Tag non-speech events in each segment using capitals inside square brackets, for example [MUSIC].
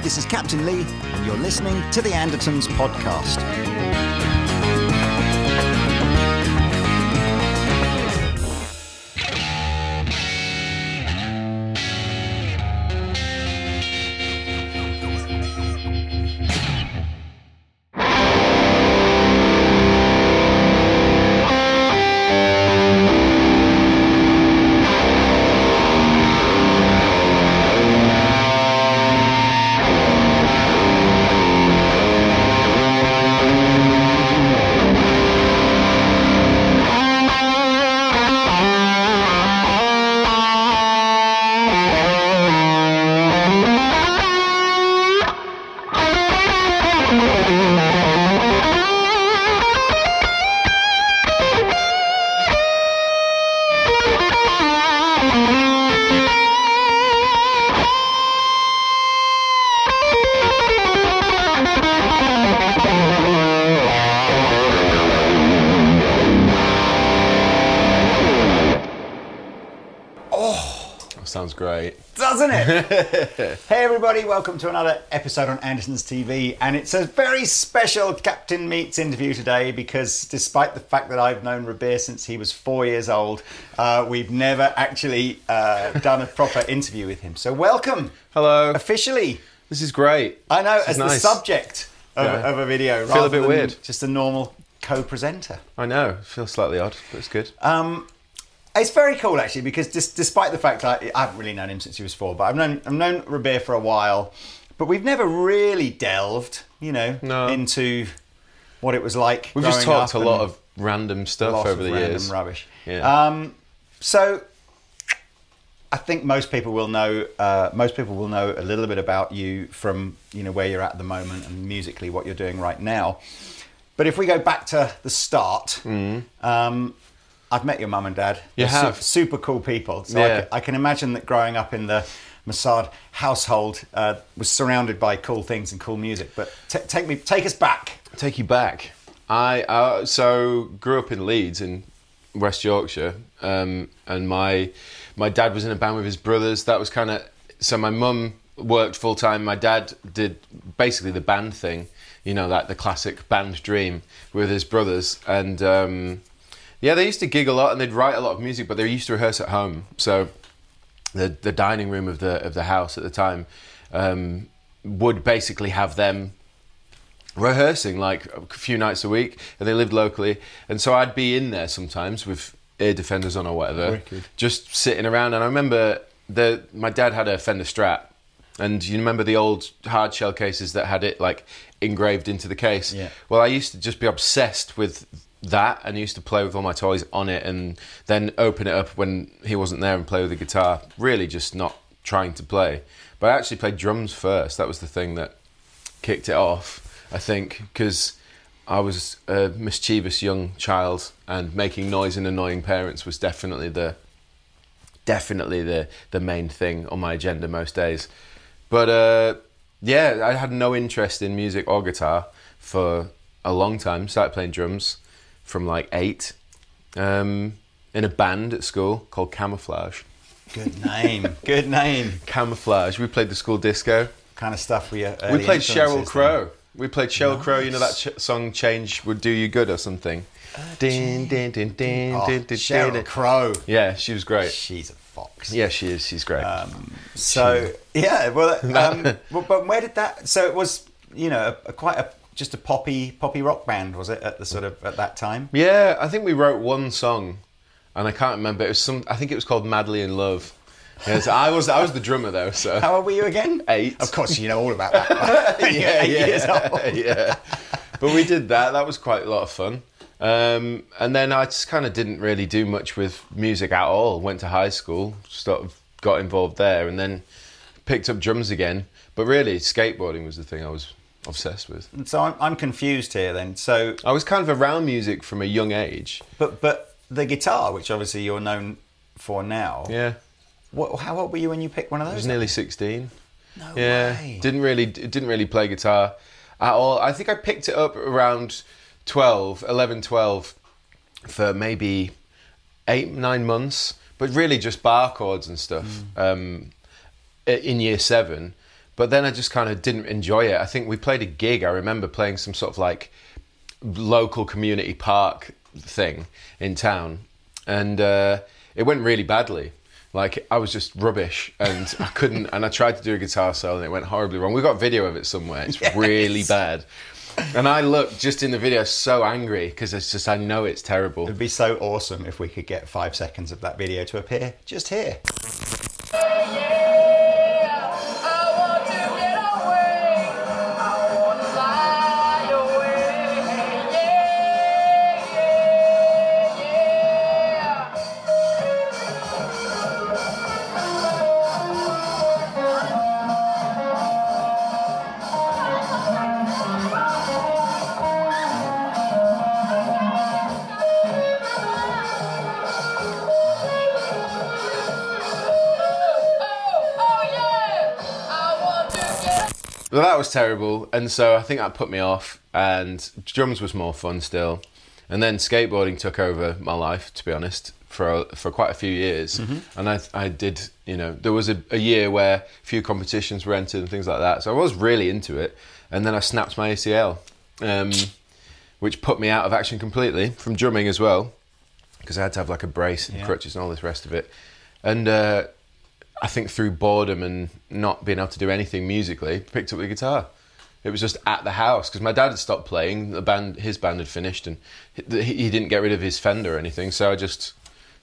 This is Captain Lee, and you're listening to the Andertons podcast. Hey, everybody, welcome to another episode on Andertons TV. And it's a very special Captain Meets interview today because despite the fact that I've known Rabea since he was four years old, uh, we've never actually uh, done a proper interview with him. So, welcome Hello. officially. This is great. I know, This as is the subject of, Yeah. of a video. Feel a bit weird. Just a normal co presenter. I know. Feels slightly odd, but it's good. Um, it's very cool actually because dis- despite the fact that I, I haven't really known him since he was four, but I've known I've known Rabea for a while, but we've never really delved, you know, No. into what it was like. We've just talked a lot of random stuff over the random years. rubbish. Yeah. Um, so I think most people will know uh, most people will know a little bit about you from you know where you're at at the moment and musically what you're doing right now. But if we go back to the start, um, I've met your mum and dad. You They're su- have. super cool people. So I, Yeah. ca- I can imagine that growing up in the Massaad household uh, was surrounded by cool things and cool music. But t- take me, take us back. Take you back. I uh, so grew up in Leeds in West Yorkshire, um, and my my dad was in a band with his brothers. That was kind of so. My mum worked full time. My dad did basically the band thing, you know, like the classic band dream with his brothers, and um, yeah, they used to gig a lot and they'd write a lot of music, but they used to rehearse at home. So the the dining room of the of the house at the time um, would basically have them rehearsing like a few nights a week, and they lived locally. And so I'd be in there sometimes with ear defenders on or whatever, Wicked. just sitting around. And I remember the my dad had a Fender Strat, and you remember the old hard shell cases that had it like engraved into the case. Yeah. Well, I used to just be obsessed with that and used to play with all my toys on it and then open it up when he wasn't there and play with the guitar really just not trying to play. But i actually played drums first. That was the thing that kicked it off i think because i was a mischievous young child and making noise and annoying parents was definitely the definitely the the main thing on my agenda most days. But uh, yeah i had no interest in music or guitar for a long time. Started playing drums from like eight um, in a band at school called camouflage Good name. Good name. [LAUGHS] camouflage we played the school disco Kind of stuff we. we played Sheryl Crow. We played Sheryl Crow. You know that ch- song "Change Would Do You Good" or something. Din, din, din, din, Oh, din, din, Sheryl din. Crow. Yeah, she was great. She's a fox. Yeah, she is. She's great. Um, so yeah, well, um, [LAUGHS] well, but where did that? So it was, you know, a, a quite a just a poppy poppy rock band, was it at the sort of at that time? yeah, I think we wrote one song, and I can't remember. It was some. I think it was called "Madly in Love." Yeah, so I was. I was the drummer though. So How old were you again? Eight. Of course, you know all about that. [LAUGHS] [LAUGHS] When you're eight years old. [LAUGHS] yeah. But we did that. That was quite a lot of fun. Um, and then I just kind of didn't really do much with music at all. Went to high school, sort of got involved there, and then picked up drums again. But really, skateboarding was the thing I was obsessed with. So I'm, I'm confused here then. So, I was kind of around music from a young age. but but the guitar, which obviously you're known for now. Yeah, What, how old were you when you picked one of those? I was nearly sixteen. no Yeah, way. didn't really didn't really play guitar at all. I think I picked it up around 12, 11, 12 for maybe eight, nine months, but really just bar chords and stuff Mm. um, in year seven. But then I just kind of didn't enjoy it. I think we played a gig. I remember playing some sort of like local community park thing in town, and uh, it went really badly. Like I was just rubbish, and I couldn't. And I tried to do a guitar solo, and it went horribly wrong. We've got video of it somewhere. It's [LAUGHS] Yes. really bad. And I look just in the video so angry because it's just I know it's terrible. It'd be so awesome if we could get five seconds of that video to appear just here. Well, that was terrible, and so I think that put me off. And drums was more fun still, and then skateboarding took over my life. To be honest, for for quite a few years, and I I did you know there was a, a year where a few competitions were entered and things like that. So I was really into it, and then I snapped my ACL, um, which put me out of action completely from drumming as well, because I had to have like a brace and Yeah. crutches and all this rest of it, and. Uh, I think through boredom and not being able to do anything musically, picked up the guitar. It was just at the house because my dad had stopped playing. The band, his band had finished, and he, he didn't get rid of his Fender or anything. So I just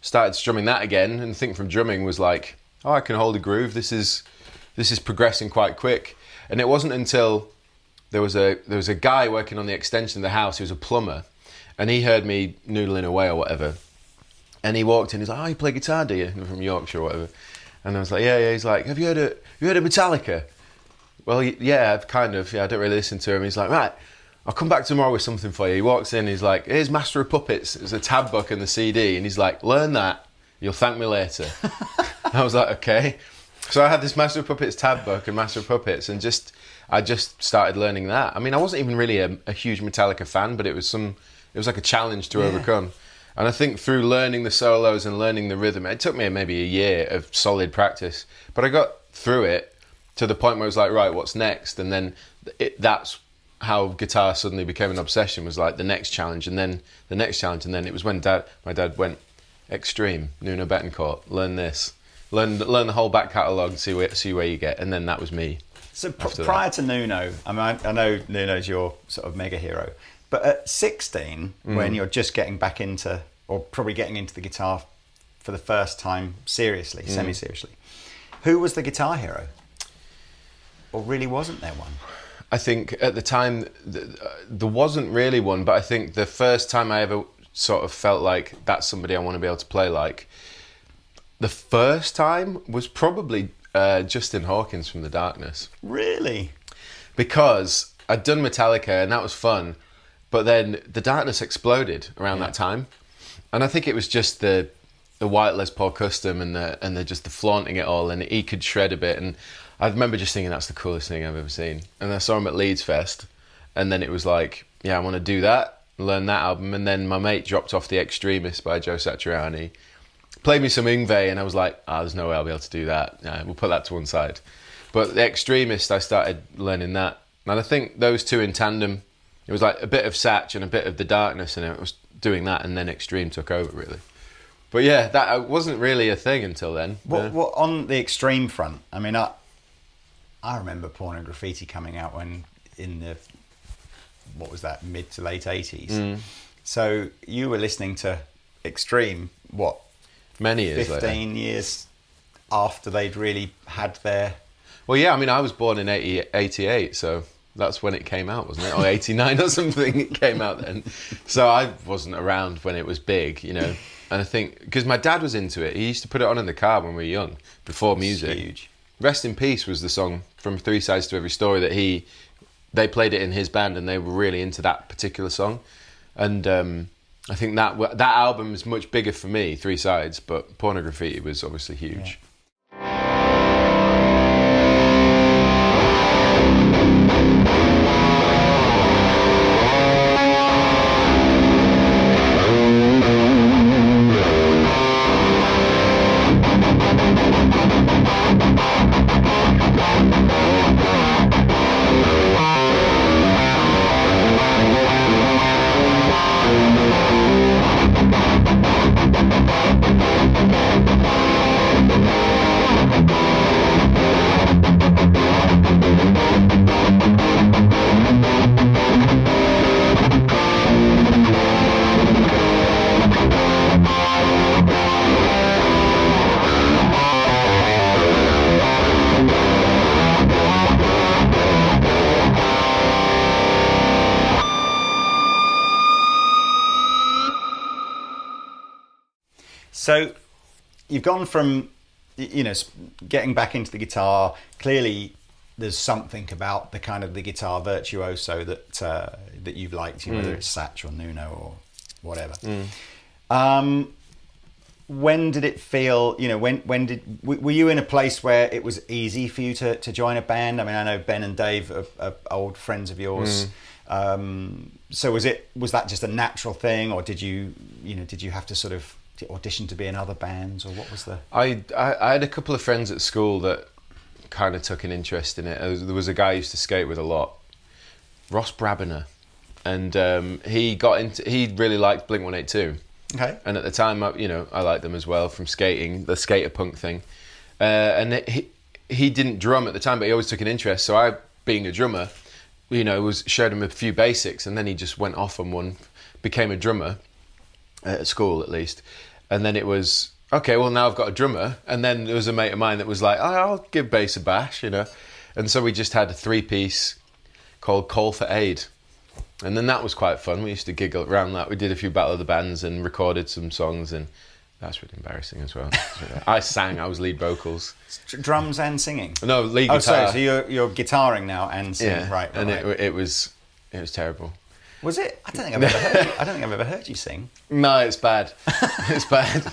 started strumming that again. And the thing from drumming was like, oh, I can hold a groove. This is this is progressing quite quick. And it wasn't until there was a there was a guy working on the extension of the house. He was a plumber, and he heard me noodling away or whatever. And he walked in. He's like, "Oh, you play guitar, do you?" I'm from Yorkshire or whatever. And I was like, "Yeah, yeah." He's like, "Have you heard of you heard of Metallica?" Well, yeah, I've kind of. Yeah, I don't really listen to him. He's like, "Right, I'll come back tomorrow with something for you." He walks in. He's like, "Here's Master of Puppets." There's a tab book and the CD, and he's like, "Learn that. You'll thank me later." [LAUGHS] I was like, "Okay." So I had this Master of Puppets tab book and Master of Puppets, and just I just started learning that. I mean, I wasn't even really a, a huge Metallica fan, but it was some. It was like a challenge to Yeah. overcome. And I think through learning the solos and learning the rhythm, it took me maybe a year of solid practice. But I got through it to the point where I was like, right, what's next? And then it, that's how guitar suddenly became an obsession. Was like the next challenge, and then the next challenge, and then it was when dad, my dad went extreme, Nuno Bettencourt, learn this, learn learn the whole back catalogue, see where see where you get, and then that was me. So pr- After that. prior to Nuno, I mean, I, I know Nuno's your sort of mega hero, but at 16, Mm. when you're just getting back into, or probably getting into the guitar for the first time seriously, Mm. semi seriously, who was the guitar hero? Or really wasn't there one? I think at the time th- uh, there wasn't really one, but I think the first time I ever sort of felt like that's somebody I want to be able to play like, the first time was probably uh, Justin Hawkins from The Darkness Really? because I'd done Metallica and that was fun, but then The Darkness exploded around Yeah. that time, and I think it was just the the white Les Paul custom and the and the just the flaunting it all, and he could shred a bit, and I remember just thinking that's the coolest thing I've ever seen, and I saw him at Leeds Fest, and then it was like, yeah, I want to do that, learn that album, and then my mate dropped off the Extremist by Joe Satriani, played me some Yngwie, and I was like, ah, there's no way I'll be able to do that. Nah, we'll put that to one side. But the Extremist, I started learning that, and I think those two in tandem, it was like a bit of Satch and a bit of the Darkness, and it was doing that, and then Extreme took over really. But yeah, that uh, wasn't really a thing until then. What, what on the extreme front? I mean, I I remember Pornograffitti coming out when in the what was that mid to late eighties. Mm. So you were listening to Extreme what Many years fifteen later. years after they'd really had their Well, yeah, I mean, I was born in 80, 88, so that's when it came out, wasn't it? Or 89 or something, it came out then. So I wasn't around when it was big, you know. And I think, because my dad was into it, he used to put it on in the car when we were young, before music. huge. Rest in Peace was the song from Three Sides to Every Story that he, they played it in his band and they were really into that particular song. And um, I think that that album is much bigger for me, Three Sides, but Pornograffitti was obviously huge. So you've gone from you know getting back into the guitar. Clearly, there's something about the kind of the guitar virtuoso that uh, that you've liked, you know, whether it's Satch or Nuno or whatever. Um, when did it feel? You know, when when did w- were you in a place where it was easy for you to, to join a band? I mean, I know Ben and Dave are, are old friends of yours. Um, so was it was that just a natural thing, or did you you know did you have to sort of audition to be in other bands, or what was the? I, I I had a couple of friends at school that kind of took an interest in it. There was, there was a guy I used to skate with a lot, Ross Brabiner, and um, he got into he really liked Blink One Eight Two. Okay. And at the time, I, you know, I liked them as well from skating, the skater punk thing. Uh, and it, he he didn't drum at the time, but he always took an interest. So I, being a drummer, you know, was showed him a few basics, and then he just went off on one, became a drummer at school at least, and then it was okay. Well, now I've got a drummer, and then there was a mate of mine that was like, oh, "I'll give bass a bash," you know, and so we just had a three piece called Call for Aid. And then that was quite fun. We used to giggle around that. We did a few Battle of the Bands and recorded some songs, and that's really embarrassing as well. [LAUGHS] I sang. I was lead vocals. Drums and singing. No, lead Oh, guitar. sorry. So you're you're guitarring now and singing, yeah, right? and right. It, it was it was terrible. Was it? I don't think I've ever heard. You, I don't think I've ever heard you sing. No, it's bad. [LAUGHS] it's bad.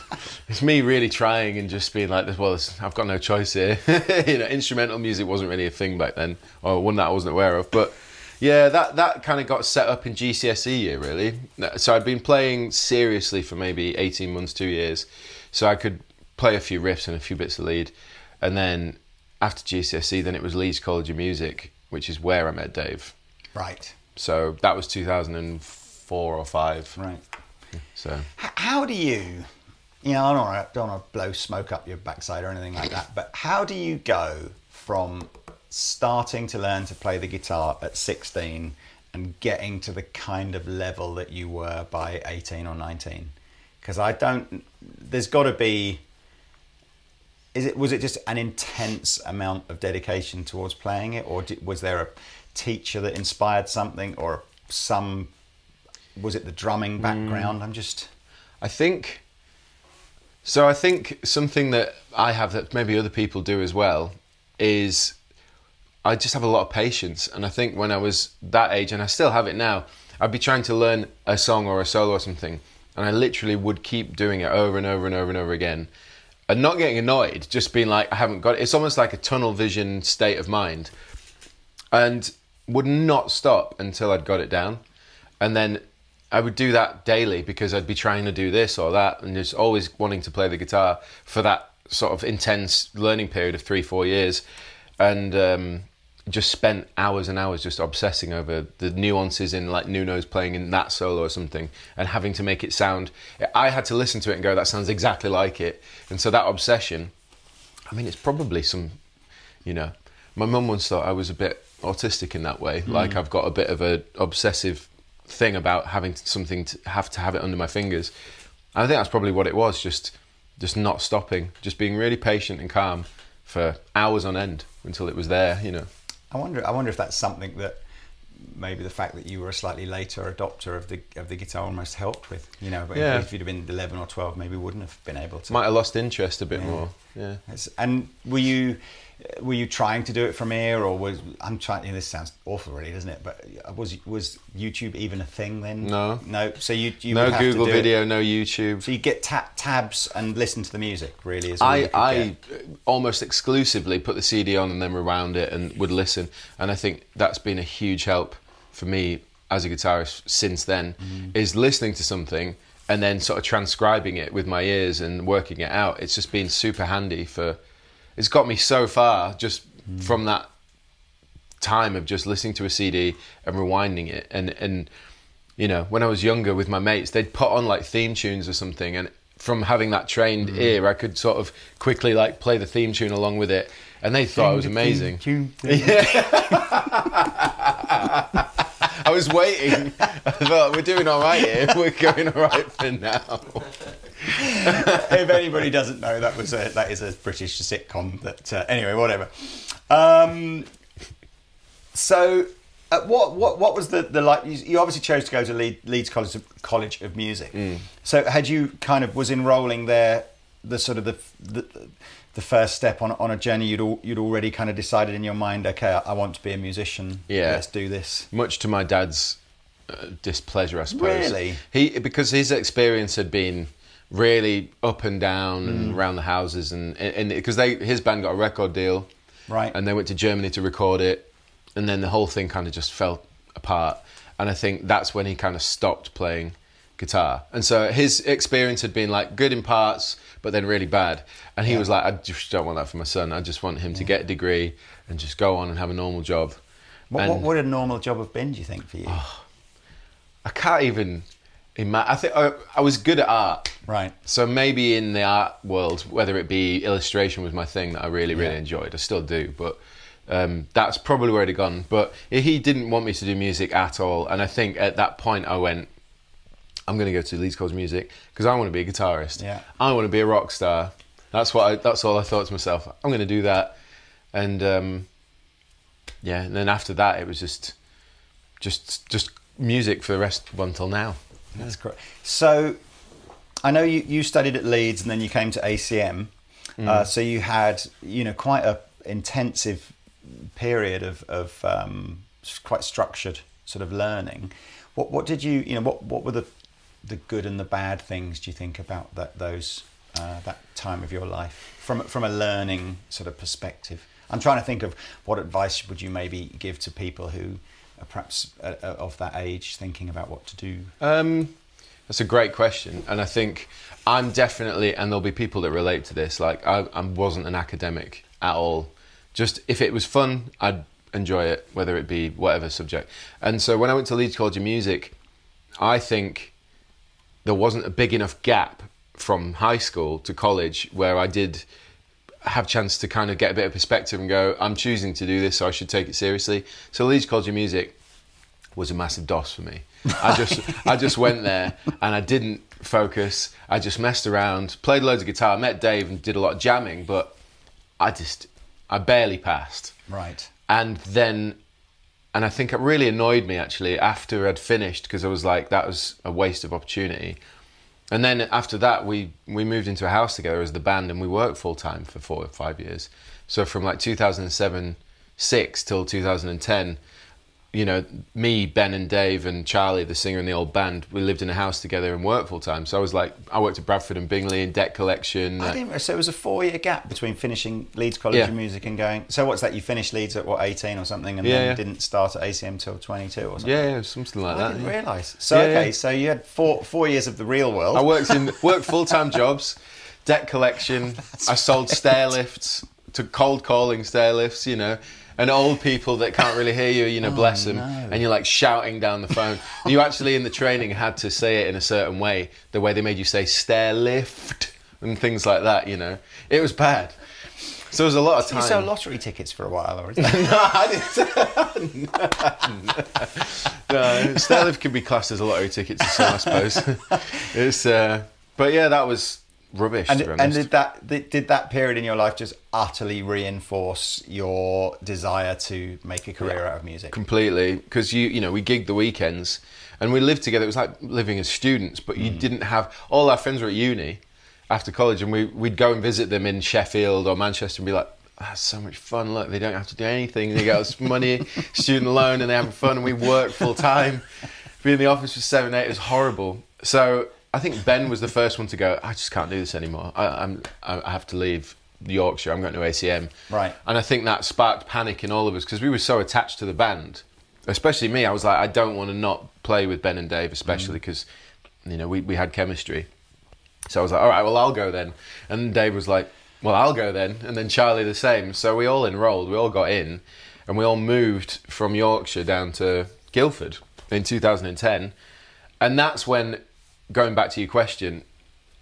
It's me really trying and just being like, well, I've got no choice here. [LAUGHS] you know, instrumental music wasn't really a thing back then, or one that I wasn't aware of. But yeah, that that kind of got set up in GCSE year really. So I'd been playing seriously for maybe eighteen months, two years, so I could play a few riffs and a few bits of lead, and then after GCSE, then it was Leeds College of Music, which is where I met Dave. Right. So that was 2004 or five. Right. So H- how do you, you know, I don't want to don't want to blow smoke up your backside or anything like that, but how do you go from starting to learn to play the guitar at 16 and getting to the kind of level that you were by 18 or 19? Because I don't, there's got to be. Is it was it just an intense amount of dedication towards playing it, or was there a teacher that inspired something, or some was it the drumming hmm. background? I'm just I think. So I think something that I have that maybe other people do as well is I just have a lot of patience, and I think when I was that age, and I still have it now, I'd be trying to learn a song or a solo or something, and I literally would keep doing it over and over and over and over again, and not getting annoyed, just being like I haven't got it. It's almost like a tunnel vision state of mind, and would not stop until I'd got it down, and then I would do that daily because I'd be trying to do this or that, and just always wanting to play the guitar for that sort of intense learning period of three, four years, and um, just spent hours and hours just obsessing over the nuances in like Nuno's playing in that solo or something, and having to make it sound. I had to listen to it and go, "That sounds exactly like it," and so that obsession. I mean, it's probably some, you know, my mum once thought I was a bit autistic in that way. Hmm. Like I've got a bit of a obsessive thing about having something to have to have it under my fingers. And I think that's probably what it was. Just, just not stopping, just being really patient and calm for hours on end until it was there. You know. I wonder. I wonder if that's something that maybe the fact that you were a slightly later adopter of the of the guitar almost helped with. You know, but Yeah. if you'd have been eleven or twelve, maybe wouldn't have been able to. Might have lost interest a bit Yeah. more. Yeah. It's- And were you were you trying to do it from here, or was I'm trying? You know, this sounds awful, really, doesn't it? But uh, was was YouTube even a thing then? No. no. So you you No would have to Google do it- video, no YouTube. So you get ta- tabs and listen to the music. Really, is I, I get. almost exclusively put the CD on and then rewound it and would listen. And I think that's been a huge help for me as a guitarist since then, mm. is listening to something and then sort of transcribing it with my ears and working it out. It's just been super handy for. It's got me so far just from that time of just listening to a CD and rewinding it. And and you know when I was younger with my mates they'd put on like theme tunes or something. And from having that trained ear I could sort of quickly like play the theme tune along with it. And they thought it was amazing [LAUGHS] I was waiting I thought we're doing all right here [LAUGHS] we're going all right for now [LAUGHS] if anybody doesn't know, that was a, that is a British sitcom. That uh, anyway, whatever. Um, so Uh, what what what was the the like? You, you obviously chose to go to Leeds, Leeds College of, College of Music. Mm. So had you kind of was enrolling there the sort of the the, the first step on on a journey you'd al, you'd already kind of decided in your mind. Okay, I, I want to be a musician. Yeah. let's do this. much to my dad's uh, displeasure, I suppose. Really? He because his experience had been really up and down and around the houses, and and because they his band got a record deal, Right. and they went to Germany to record it, and then the whole thing kind of just fell apart. And I think that's when he kind of stopped playing guitar. And so his experience had been like good in parts, but then really bad. And he was like, I just don't want that for my son. I just want him to get a degree and just go on and have a normal job. What, And- what would a normal job have been? Do you think for you? I can't even imagine. I think I, I was good at art. Right. So maybe in the art world, whether it be illustration was my thing that I really, really Yeah. enjoyed. I still do, but um, that's probably where it had gone. But he didn't want me to do music at all, and I think at that point I went, I'm going to go to Leeds College of Music because I want to be a guitarist. Yeah. I want to be a rock star. That's what. I, that's all I thought to myself. I'm going to do that, and um, yeah. And then after that, it was just, just, just music for the rest of until now. That's great. So, I know you, you studied at Leeds and then you came to ACM. Mm. Uh, so you had you know quite a intensive period of of um, quite structured sort of learning. What what did you you know what what were the the good and the bad things do you think about that those uh, that time of your life from from a learning sort of perspective? I'm trying to think of what advice would you maybe give to people who are perhaps uh, uh, of that age thinking about what to do. Um, that's a great question, and I think I'm definitely, and there'll be people that relate to this. Like I, I wasn't an academic at all. Just if it was fun, I'd enjoy it, whether it be whatever subject. And so when I went to Leeds College of Music, I think there wasn't a big enough gap from high school to college where I did have chance to kind of get a bit of perspective and go, I'm choosing to do this, so I should take it seriously. So Leeds College of Music was a massive DOS for me. I [LAUGHS] just I just went there and I didn't focus. I just messed around, played loads of guitar, met Dave and did a lot of jamming, but I just I barely passed. Right. And then and I think it really annoyed me actually after I'd finished because I was like that was a waste of opportunity. And then after that, we we moved into a house together as the band, and we worked full time for four or five years. So from like 2007, six till 2010, you know, me, Ben, and Dave, and Charlie, the singer in the old band, we lived in a house together and worked full time. So I was like, I worked at Bradford and Bingley in debt collection. I didn't. So it was a four-year gap between finishing Leeds College Yeah. of Music and going. So what's that? You finished Leeds at what eighteen or something, and Yeah, then yeah. didn't start at ACM till twenty-two or something. yeah, yeah, something like I that. didn't yeah. realise. So okay, so you had four four years of the real world. I worked in worked full time [LAUGHS] jobs, debt collection. [LAUGHS] I sold stair lifts to cold calling stair lifts, you know, and old people that can't really hear you, you know, [LAUGHS] bless them, Oh, no. and you're like shouting down the phone. you actually in the training had to say it in a certain way, the way they made you say stair lift and things like that, you know. It was bad. So there was a lot of Did you sell lottery tickets for a while, or is [LAUGHS] that? no, I didn't. [LAUGHS] no, stair lift can be classed as a lottery ticket to some, I suppose. it's, uh, but yeah, that was rubbish. and, and did that did, that period in your life just utterly reinforce your desire to make a career out of music? completely because you you know we gigged the weekends and we lived together. It was like living as students, but Mm. you didn't have all our friends were at uni after college, and we we'd go and visit them in Sheffield or Manchester and be like. That's so much fun. Look, they don't have to do anything. They get us [LAUGHS] money, student loan, and they have fun. And we work full time. Be in the office for seven, eight. Was horrible. So I think Ben was the first one to go. I just can't do this anymore. I, I'm. I I have to leave Yorkshire. I'm going to ACM. Right. And I think that sparked panic in all of us because we were so attached to the band, especially me. I was like, I don't want to not play with Ben and Dave, especially mm. because, you know, we, we had chemistry. So I was like, all right, well, I'll go then. And Dave was like, well, I'll go then. And then Charlie the same. So we all enrolled, we all got in, and we all moved from Yorkshire down to Guildford in 2010. And that's when, going back to your question,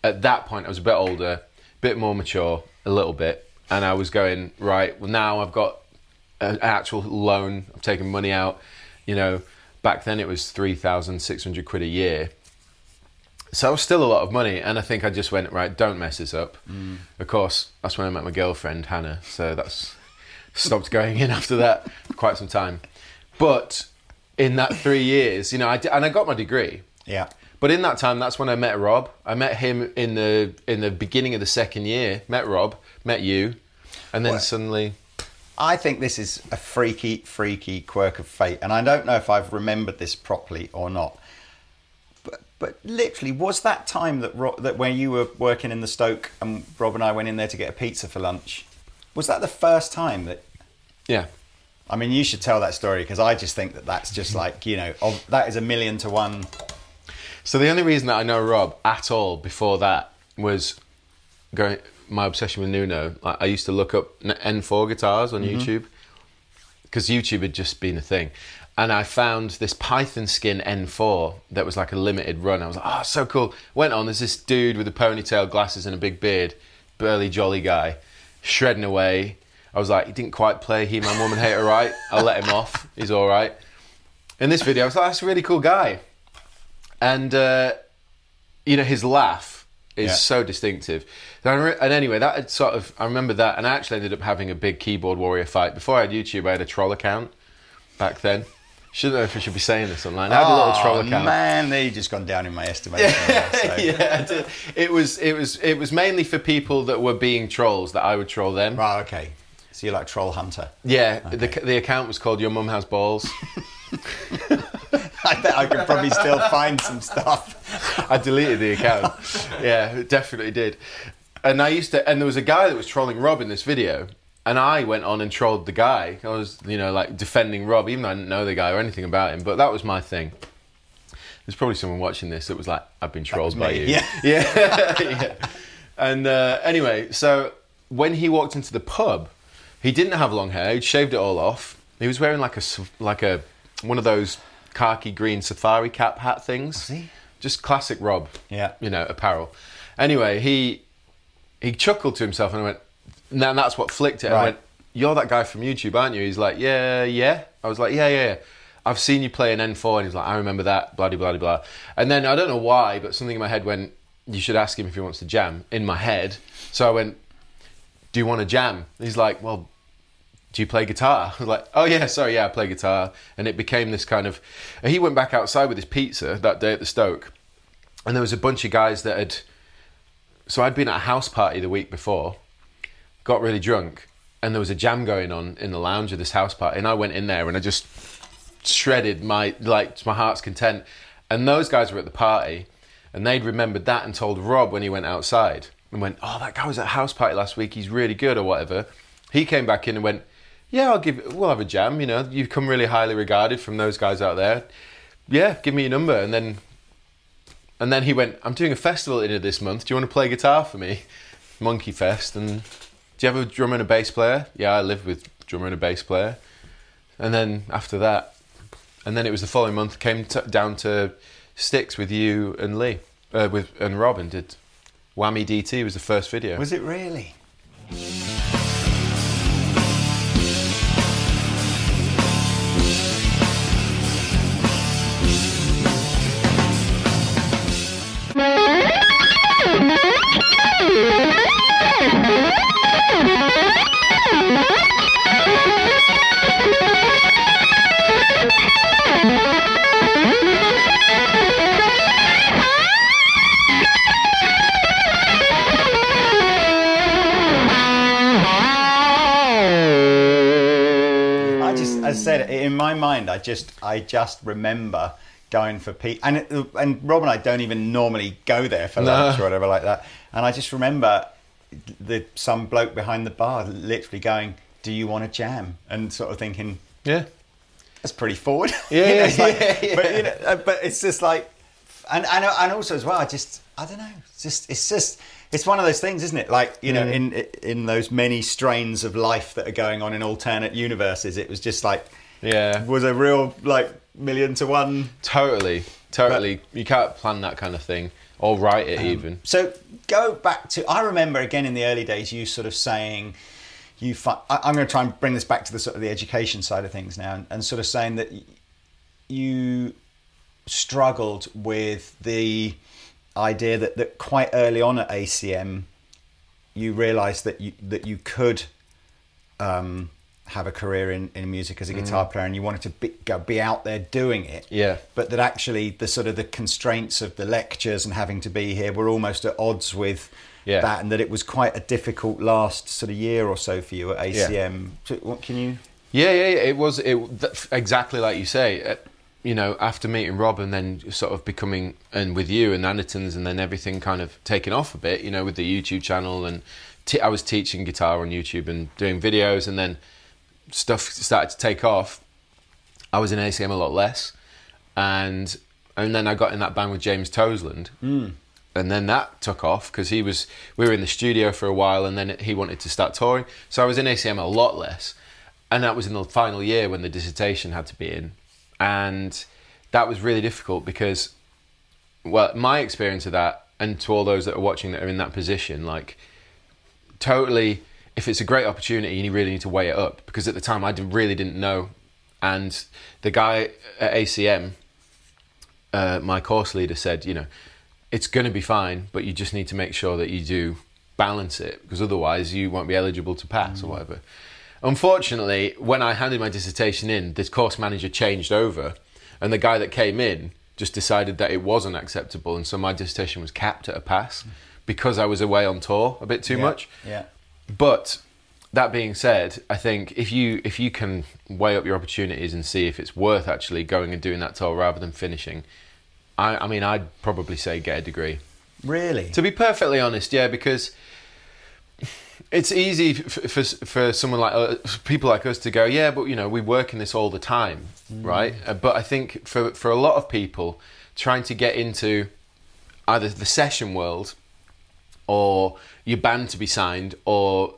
at that point I was a bit older, a bit more mature, a little bit, and I was going right. Well, now I've got an actual loan. I'm taking money out. You know, back then it was three thousand six hundred quid a year. So it was still a lot of money, and I think I just went right. Don't mess this up. Mm. Of course, that's when I met my girlfriend Hannah. So that's [LAUGHS] stopped going in after that for quite some time. But in that three years. You know, I d- and I got my degree. Yeah. But in that time, that's when I met Rob. I met him in the in the beginning of the second year. Met Rob, met you, and then Well- suddenly, I think this is a freaky, freaky quirk of fate, and I don't know if I've remembered this properly or not. But, but literally, was that time that Ro- that when you were working in the Stoke and Rob and I went in there to get a pizza for lunch? Was that the first time that? yeah, I mean, you should tell that story because I just think that that's just [LAUGHS] like you know, that is a million to one. So the only reason that I know Rob at all before that was going my obsession with Nuno. Like, I used to look up N- N4 guitars on mm-hmm. YouTube because YouTube had just been a thing. And I found this Python skin N4 that was like a limited run. I was like, oh, so cool. Went on, there's this dude with a ponytail, glasses, and a big beard, burly, jolly guy, shredding away. I was like, he didn't quite play He Man Woman Hater right. I'll let him off. He's all right. In this video, I was like, that's a really cool guy and uh, you know his laugh is Yeah. so distinctive. And, re- and anyway, that had sort of I remember that, and I actually ended up having a big keyboard warrior fight. Before I had YouTube, I had a troll account back then. Shouldn't know if I should be saying this online. I had a little troll Oh, account. man, they just gone down in my estimation. [LAUGHS] so. yeah, it was it was it was mainly for people that were being trolls that I would troll them. Right, okay. So you're like troll hunter. Yeah, the the account was called Your Mum Has Balls. [LAUGHS] I bet I could probably still find some stuff. I deleted the account. yeah, it definitely did. And I used to, and there was a guy that was trolling Rob in this video, and I went on and trolled the guy. I was, you know, like defending Rob, even though I didn't know the guy or anything about him. But that was my thing. There's probably someone watching this that was like, "I've been trolled by me, you." yeah. [LAUGHS] yeah. yeah. And uh, anyway, so when he walked into the pub, he didn't have long hair. He'd shaved it all off. He was wearing like a s- like a one of those khaki green safari cap hat things. he? Just classic Rob. Yeah. You know, apparel. Anyway, he he chuckled to himself and I went, "Now that's what flicked it." I went, "You're that guy from YouTube, aren't you?" He's like, "Yeah, yeah." I was like, "Yeah, yeah." yeah. I've seen you play an N4, and he's like, "I remember that." Blah blah blah blah. And then I don't know why, but something in my head went, "You should ask him if he wants to jam." In my head, so I went, "Do you want to jam?" He's like, "Well." Do you play guitar? [LAUGHS] Like, oh yeah, sorry, yeah, I play guitar. And it became this kind of. He went back outside with his pizza that day at the Stoke, and there was a bunch of guys that had. So I'd been at a house party the week before, got really drunk, and there was a jam going on in the lounge of this house party, and I went in there and I just shredded my like to my heart's content. And those guys were at the party, and they'd remembered that and told Rob when he went outside and went, "Oh, that guy was at a house party last week. He's really good or whatever." He came back in and went, "Yeah, I'll give. We'll have a jam. You know, you've come really highly regarded from those guys out there. Yeah, give me your number." And then, and then he went, "I'm doing a festival in of this month. Do you want to play guitar for me, Monkey Fest? And do you have a drummer and a bass player? Yeah, I live with drummer and a bass player." And then after that, and then it was the following month came t- down to sticks with you and Lee, uh, with and Rob and did Whammy DT was the first video. Was it really? Said, in my mind, I just, I just remember going for Pete, and it, and Rob and I don't even normally go there for No. lunch or whatever like that. And I just remember the some bloke behind the bar literally going, "Do you want a jam?" and sort of thinking, yeah. that's pretty forward. [LAUGHS] Yeah, [LAUGHS] You know, it's like- yeah, yeah. But you know, uh, but it's just like, and and and also as well, I just I don't know. It's just it's just it's one of those things, isn't it? Like you know, mm. in in those many strains of life that are going on in alternate universes, it was just like Yeah. was a real like million to one. Totally, totally. you can't plan that kind of thing or write it um, even. So go back to I remember again in the early days, you sort of saying. You, I, I'm going to try and bring this back to the sort of the education side of things now, and, and sort of saying that y- you struggled with the idea that, that quite early on at ACM you realised that you that you could um, have a career in, in music as a guitar player and you wanted to be, go, be out there doing it. Yeah. But that actually the sort of the constraints of the lectures and having to be here were almost at odds with Yeah. that and that it was quite a difficult last sort of year or so for you at ACM. So What can you? Yeah, yeah, yeah, it was it exactly like you say. You know, after meeting Rob and then sort of becoming and with you and Andertons and then everything kind of taking off a bit. You know, with the YouTube channel and t- I was teaching guitar on YouTube and doing videos and then stuff started to take off. I was in ACM a lot less, and and then I got in that band with James Toseland, mm. and then that took off because he was we were in the studio for a while, and then he wanted to start touring. So I was in ACM a lot less, and that was in the final year when the dissertation had to be in, and that was really difficult because, well, my experience of that, and to all those that are watching that are in that position, like totally if it's a great opportunity you really need to weigh it up. Because at the time I really didn't know. And the guy at ACM uh, my course leader said you know it's going to be fine but you just need to make sure that you do balance it because otherwise you won't be eligible to pass or whatever unfortunately when I handed my dissertation in this course manager changed over and the guy that came in just decided that it wasn't acceptable and so my dissertation was capped at a pass because I was away on tour a bit too Yeah, much Yeah. but that being said, I think if you if you can weigh up your opportunities and see if it's worth actually going and doing that tour rather than finishing, I, I mean, I'd probably say get a degree. Really? To be perfectly honest, yeah, because it's easy for for, for someone like uh, people like us to go, yeah, but you know, we work in this all the time, right? Uh, But I think for for a lot of people, trying to get into either the session world or your band to be signed or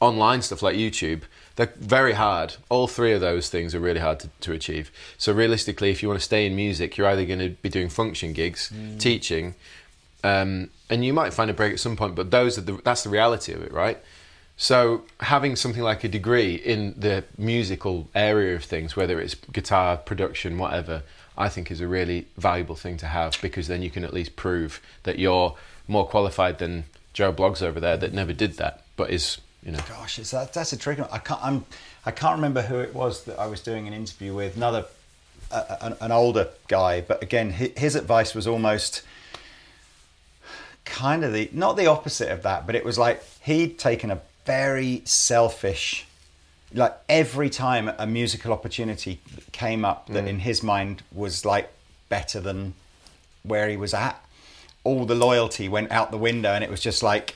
online stuff like YouTube, they're very hard. All three of those things are really hard to, to achieve. So realistically, if you want to stay in music, you're either going to be doing function gigs, teaching, um, and you might find a break at some point. But those are the, that's the reality of it, right? So having something like a degree in the musical area of things, whether it's guitar production, whatever, I think is a really valuable thing to have because then you can at least prove that you're more qualified than Joe Bloggs over there that never did that, but is you know. Gosh, that, that's a tricky one. I can't. I'm. I can't remember who it was that I was doing an interview with. Another, an, an older guy, but again, his, his advice was almost kind of the not the opposite of that, but it was like he'd taken a very selfish. Like every time a musical opportunity came up that in his mind was like better than where he was at, all the loyalty went out the window, and it was just like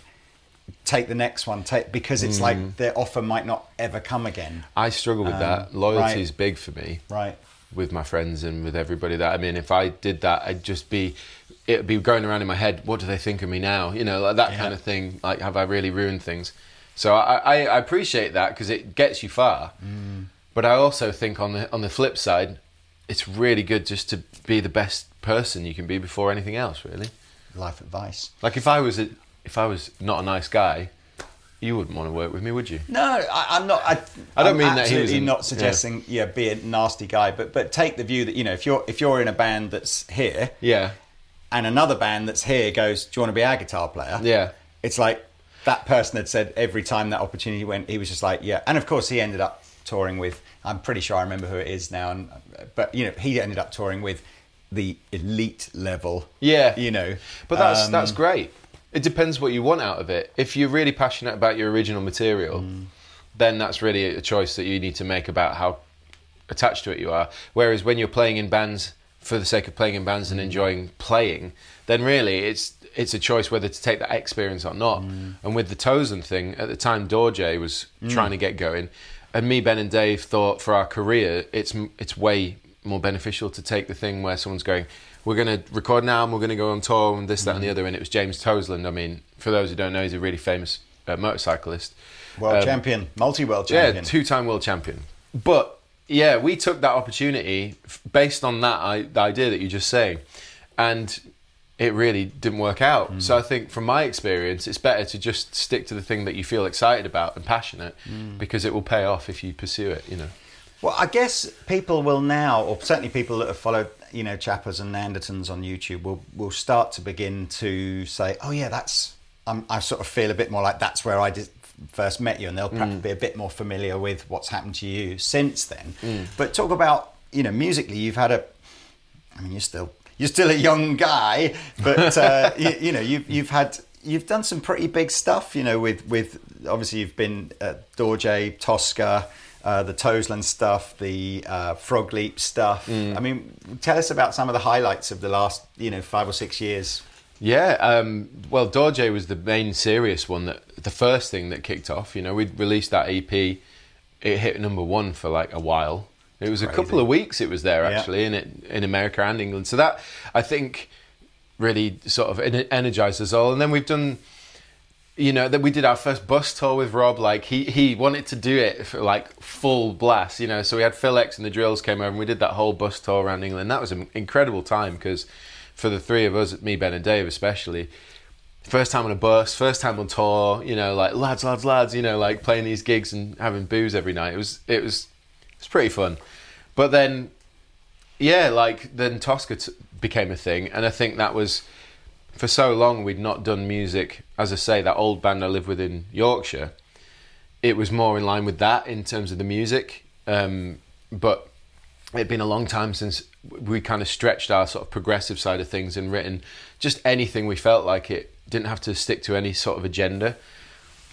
take the next one take because it's like the offer might not ever come again I struggle with that. Um, Loyalty right. is big for me. right with my friends and with everybody that I mean if I did that I'd just be it'd be going around in my head what do they think of me now? You know like that Yeah. kind of thing like have I really ruined things? So I, I, I appreciate that because it gets you far. Mm. but I also think on the on the flip side it's really good just to be the best person you can be before anything else really. Life advice. Like if I was a, if I was not a nice guy you wouldn't want to work with me would you? No I, i'm not i, I don't I'm mean that he was not suggesting yeah. be a nasty guy but but take the view that you know if you're if you're in a band that's here yeah and another band that's here goes do you want to be our guitar player Yeah. it's like that person had said every time that opportunity went he was just like yeah and of course he ended up touring with i'm pretty sure i remember who it is now and but you know he ended up touring with the elite level Yeah. you know But that's Um, that's great. It depends what you want out of it. If you're really passionate about your original material, Mm. then that's really a choice that you need to make about how attached to it you are. Whereas when you're playing in bands for the sake of playing in bands and Mm. enjoying playing, then really it's it's a choice whether to take that experience or not. Mm. And with the Toseland thing, at the time Dorje was trying to get going, and me, Ben, and Dave thought for our career, it's it's way more beneficial to take the thing where someone's going, we're going to record now and we're going to go on tour and this, that, and Mm. the other. And it was James Toseland. I mean, for those who don't know, he's a really famous uh, motorcyclist. world Um, champion multi-world champion. yeah, champion two-time world champion. But yeah, we took that opportunity based on that I, the idea that you just say, and it really didn't work out. Mm. So I think, from my experience, it's better to just stick to the thing that you feel excited about and passionate, Mm. because it will pay off if you pursue it. You know. Well, I guess people will now, or certainly people that have followed, you know, Chappers and Andertons on YouTube will will start to begin to say, "Oh yeah, that's." I'm, I sort of feel a bit more like that's where I did, first met you, and they'll perhaps be a bit more familiar with what's happened to you since then. Mm. But talk about you know musically, you've had a. I mean, you're still you're still a young guy, but uh, [LAUGHS] you, you know you've you've had you've done some pretty big stuff. You know, with with obviously you've been at Dorje, Toska. Uh, the Toseland stuff, the uh, Frog Leap stuff. Mm. I mean, tell us about some of the highlights of the last, you know, five or six years. Yeah, um, well, Dorje was the main serious one that the first thing that kicked off. You know, we'd released that EP, it hit number one for like a while. It was a couple of weeks it was there Yeah. actually in it in America and England. So that I think really sort of en- energized us all. And then we've done, you know, that we did our first bus tour with Rob. Like he he wanted to do it for like full blast, you know. So we had Phil X and the Drills came over and we did that whole bus tour around England. That was an incredible time because for the three of us, me, Ben, and Dave especially. First time on a bus, first time on tour, you know, like lads, lads, lads, you know, like playing these gigs and having booze every night. It was, it was, it was pretty fun. But then, yeah, like then Toska t- became a thing, and I think that was for so long we'd not done music. As I say, that old band I live with in Yorkshire, it was more in line with that in terms of the music. Um, but it'd been a long time since we kind of stretched our sort of progressive side of things and written just anything we felt like it didn't have to stick to any sort of agenda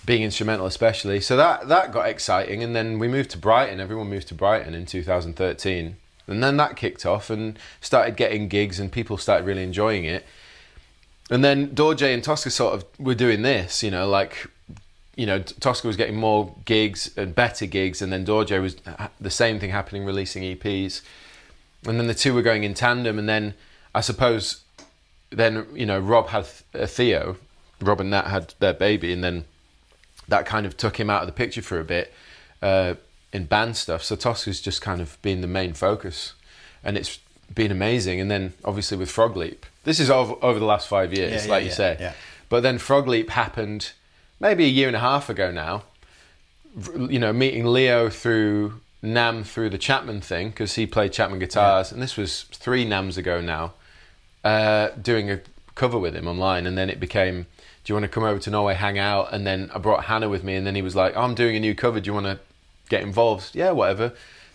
being instrumental especially. So that that got exciting and then we moved to brighton. Everyone moved to brighton in 2013 and then that kicked off and started getting gigs and people started really enjoying it. And then Dorje and Toska sort of were doing this, you know, like, you know, Toska was getting more gigs and better gigs, and then Dorje was the same thing happening, releasing EPs. And then the two were going in tandem, and then I suppose then, you know, Rob had a Theo, Rob and Nat had their baby, and then that kind of took him out of the picture for a bit uh, in band stuff. So Toska's just kind of been the main focus, and it's been amazing. And then obviously with Frog Leap, this is over, over the last five years, Yeah, yeah, like you yeah, say. yeah. But then Frog Leap happened maybe a year and a half ago now. You know, meeting Leo through NAMM through the Chapman thing because he played Chapman guitars, and this was three NAMMs ago now. Uh, doing a cover with him online, and then it became, "Do you want to come over to Norway, hang out?" And then I brought Hannah with me, and then he was like, oh, "I'm doing a new cover. Do you want to get involved?" Yeah, whatever.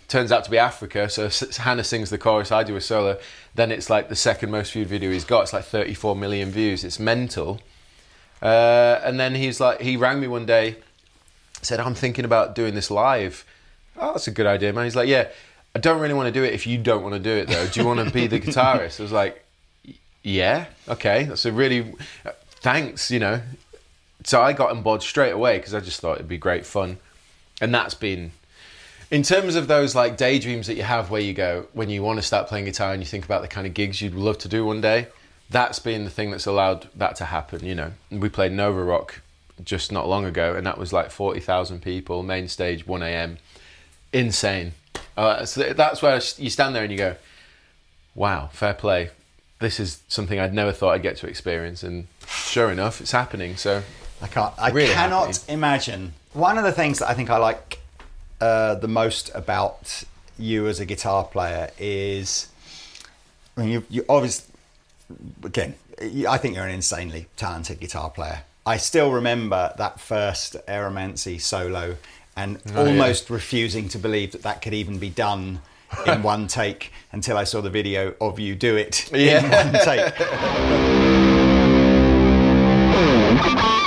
Turns out to be Africa, so Hannah sings the chorus, I do a solo. Then it's like the second most viewed video he's got. It's like 34 million views. It's mental. Uh, and then he's like, he rang me one day, said, I'm thinking about doing this live. Oh, that's a good idea, man. He's like, yeah, I don't really want to do it if you don't want to do it, though. Do you want to be the guitarist? I was like, yeah, okay. That's a really, thanks, you know. So I got on board straight away because I just thought it'd be great fun. And that's been, in terms of those like daydreams that you have where you go, when you want to start playing guitar and you think about the kind of gigs you'd love to do one day, that's been the thing that's allowed that to happen, you know. We played Nova Rock just not long ago, and that was like 40,000 people, main stage, 1 a.m. Insane. Uh, so that's where you stand there and you go, wow, fair play. This is something I'd never thought I'd get to experience, and sure enough, it's happening. So, I can't. I Really cannot imagine. One of the things that I think I like uh, the most about you as a guitar player is, I mean, you, you obviously, again, I think you're an insanely talented guitar player. I still remember that first Aeromancy solo, and Oh, yeah. almost refusing to believe that that could even be done. in [LAUGHS] one take until I saw the video of you do it in one take. [LAUGHS]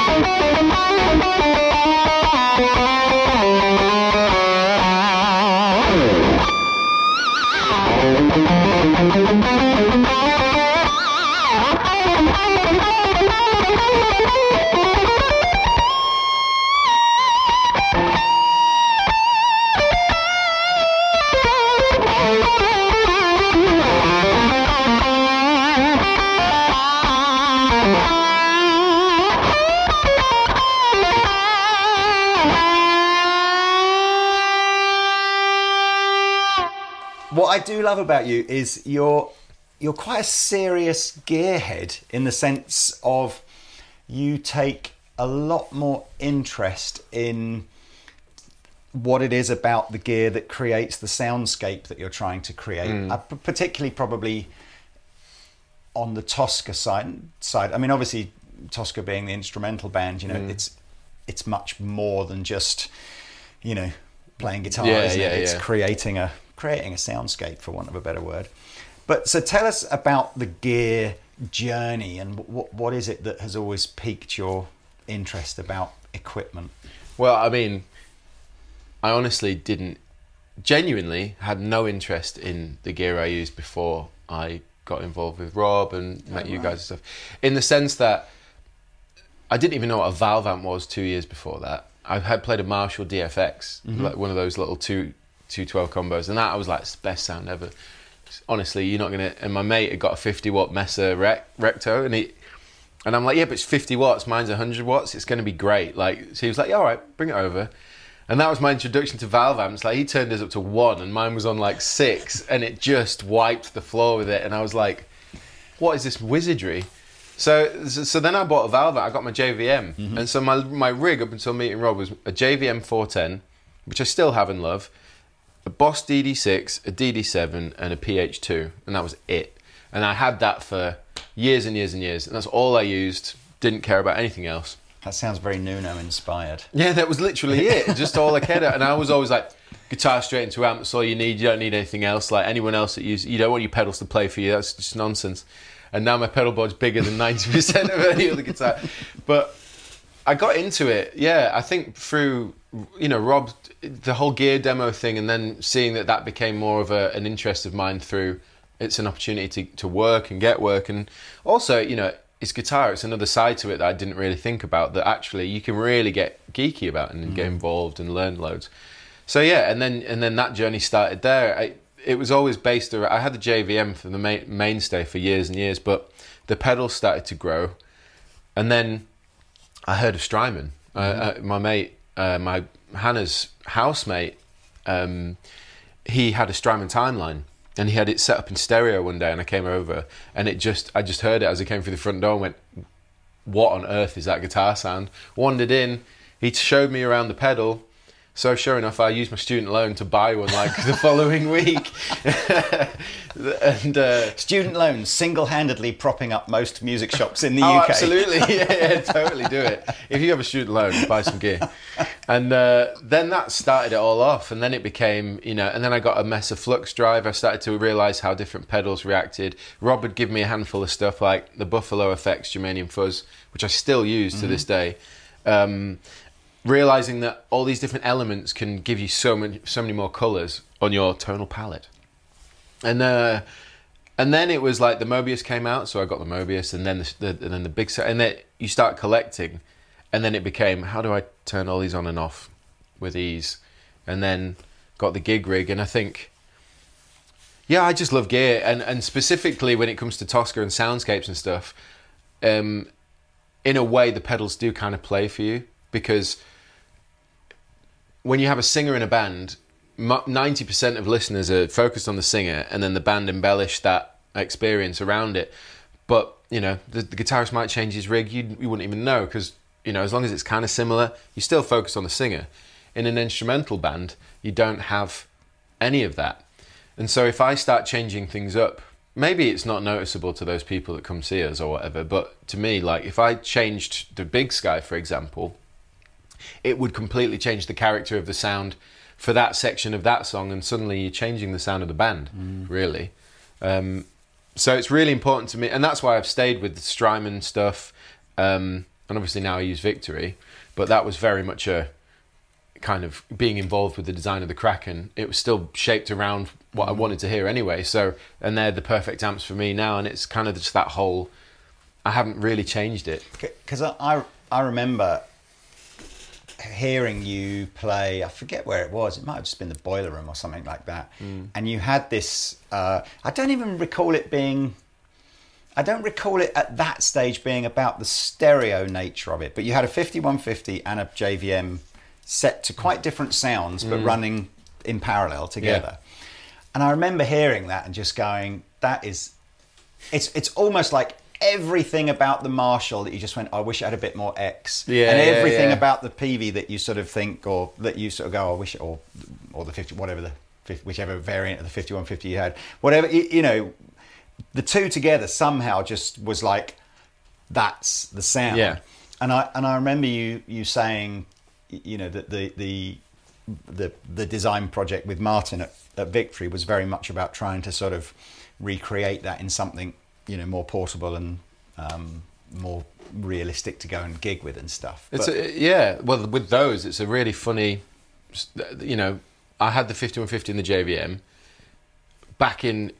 I do love about you is you're you're quite a serious gearhead in the sense of you take a lot more interest in what it is about the gear that creates the soundscape that you're trying to create. Uh, p- particularly, probably on the Toska side. Side. I mean, obviously, Toska being the instrumental band, you know, it's it's much more than just you know playing guitar. Yeah, yeah, it? It's yeah. creating a creating a soundscape, for want of a better word. But so tell us about the gear journey and what what is it that has always piqued your interest about equipment? Well, I mean, I honestly didn't, genuinely had no interest in the gear I used before I got involved with Rob and oh, met you right. guys and stuff. In the sense that I didn't even know what a valve amp was two years before that. I had played a Marshall DFX, mm-hmm. like one of those little two two twelve combos, and that I was like, it's the best sound ever. Honestly, you're not gonna. And my mate had got a 50 watt Mesa rec, Recto, and he and I'm like, yeah, but it's 50 watts. Mine's 100 watts. It's to be great. Like, so he was like, yeah, all right, bring it over. And that was my introduction to valve amps. Like, he turned his up to one, and mine was on like six, and it just wiped the floor with it. And I was like, what is this wizardry? So, so then I bought a valve. I got my JVM, mm-hmm. and so my my rig up until meeting Rob was a JVM 410, which I still have and love, a Boss DD6, a DD7, and a PH2, and that was it. And I had that for years and years and years, and that's all I used. Didn't care about anything else. That sounds very Nuno inspired. Yeah, that was literally it. Just all I cared about. And I was always like, guitar straight into amp. That's all you need. You don't need anything else. Like anyone else that you you don't want your pedals to play for you. That's just nonsense. And now my pedal board's bigger than ninety percent of any other guitar. But I got into it. Yeah, I think through you know Rob, the whole gear demo thing, and then seeing that that became more of a, an interest of mine through. It's an opportunity to, to work and get work, and also you know it's guitar. It's another side to it that I didn't really think about. That actually you can really get geeky about and get mm-hmm. involved and learn loads. So yeah, and then and then that journey started there. I, it was always based around. I had the JVM for the main, mainstay for years and years, but the pedals started to grow, and then I heard of Strymon. Uh, uh, my mate, uh, my Hannah's housemate, um, he had a Strymon timeline. And he had it set up in stereo one day, and I came over, and it just, I just heard it as I came through the front door, and went, "What on earth is that guitar sound?" Wandered in, he showed me around the pedal, so sure enough, I used my student loan to buy one like the following week, [LAUGHS] and uh, Student loans single-handedly propping up most music shops in the oh, UK. absolutely, [LAUGHS] yeah, yeah, totally do it. If you have a student loan, buy some gear, and uh, then that started it all off, and then it became, you know, and then I got a Mesa Flux drive. I started to realise how different pedals reacted. Rob would give me a handful of stuff like the Buffalo Effects Germanium Fuzz, which I still use to this day. Um, realizing that all these different elements can give you so many so many more colors on your tonal palette. And uh and then it was like the Mobius came out so I got the Mobius and then the, the and then the big set and then you start collecting and then it became how do I turn all these on and off with ease? And then got the gig rig and I think yeah I just love gear. And and specifically when it comes to Toska and soundscapes and stuff um in a way the pedals do kind of play for you because when you have a singer in a band, ninety percent of listeners are focused on the singer, and then the band embellish that experience around it. But you know, the, the guitarist might change his rig; you you wouldn't even know because you know, as long as it's kind of similar, you still focus on the singer. In an instrumental band, you don't have any of that, and so if I start changing things up. Maybe it's not noticeable to those people that come see us or whatever, but to me, like if I changed the Big Sky, for example, it would completely change the character of the sound for that section of that song, and suddenly you're changing the sound of the band, really. Um, so it's really important to me, and that's why I've stayed with the Strymon stuff. Um, and obviously now I use Victory, but that was very much a kind of being involved with the design of the Kraken. It was still shaped around what I wanted to hear anyway. So, and they're the perfect amps for me now, and it's kind of just that whole. I haven't really changed it. Because I, I I remember hearing you play. I forget where it was. It might have just been the boiler room or something like that. And you had this. Uh, I don't even recall it being. I don't recall it at that stage being about the stereo nature of it, but you had a 5150 and a JVM set to quite different sounds, but running in parallel together. And I remember hearing that and just going, "That is, it's it's almost like everything about the Marshall that you just went, I wish it had a bit more X, Yeah, and everything yeah. about the PV that you sort of think, or that you sort of go, I wish, it, or or the 50, whatever the 50, whichever variant of the 5150 you had, whatever you, you know, the two together somehow just was like, that's the sound. Yeah. and I and I remember you you saying, you know, that the the the the design project with Martin at, at Victory was very much about trying to sort of recreate that in something you know more portable and um, more realistic to go and gig with and stuff. It's But- a, yeah. Well, with those, it's a really funny. You know, I had the 5150 in the JVM back in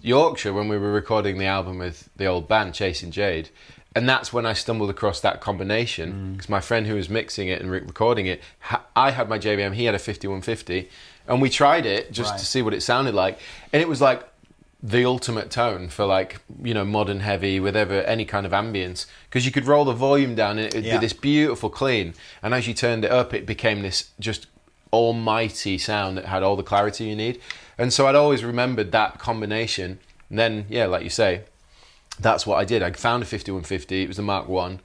Yorkshire when we were recording the album with the old band Chasing Jade, and that's when I stumbled across that combination because my friend who was mixing it and re- recording it, ha- I had my JVM, he had a 5150, and we tried it just Right. to see what it sounded like, and it was like the ultimate tone for like you know modern heavy with ever any kind of ambience because you could roll the volume down and it'd Yeah. be this beautiful clean. And as you turned it up it became this just almighty sound that had all the clarity you need. And so i'd always remembered that combination. And then yeah like you say that's what i did. I found a 5150 it was the mark 1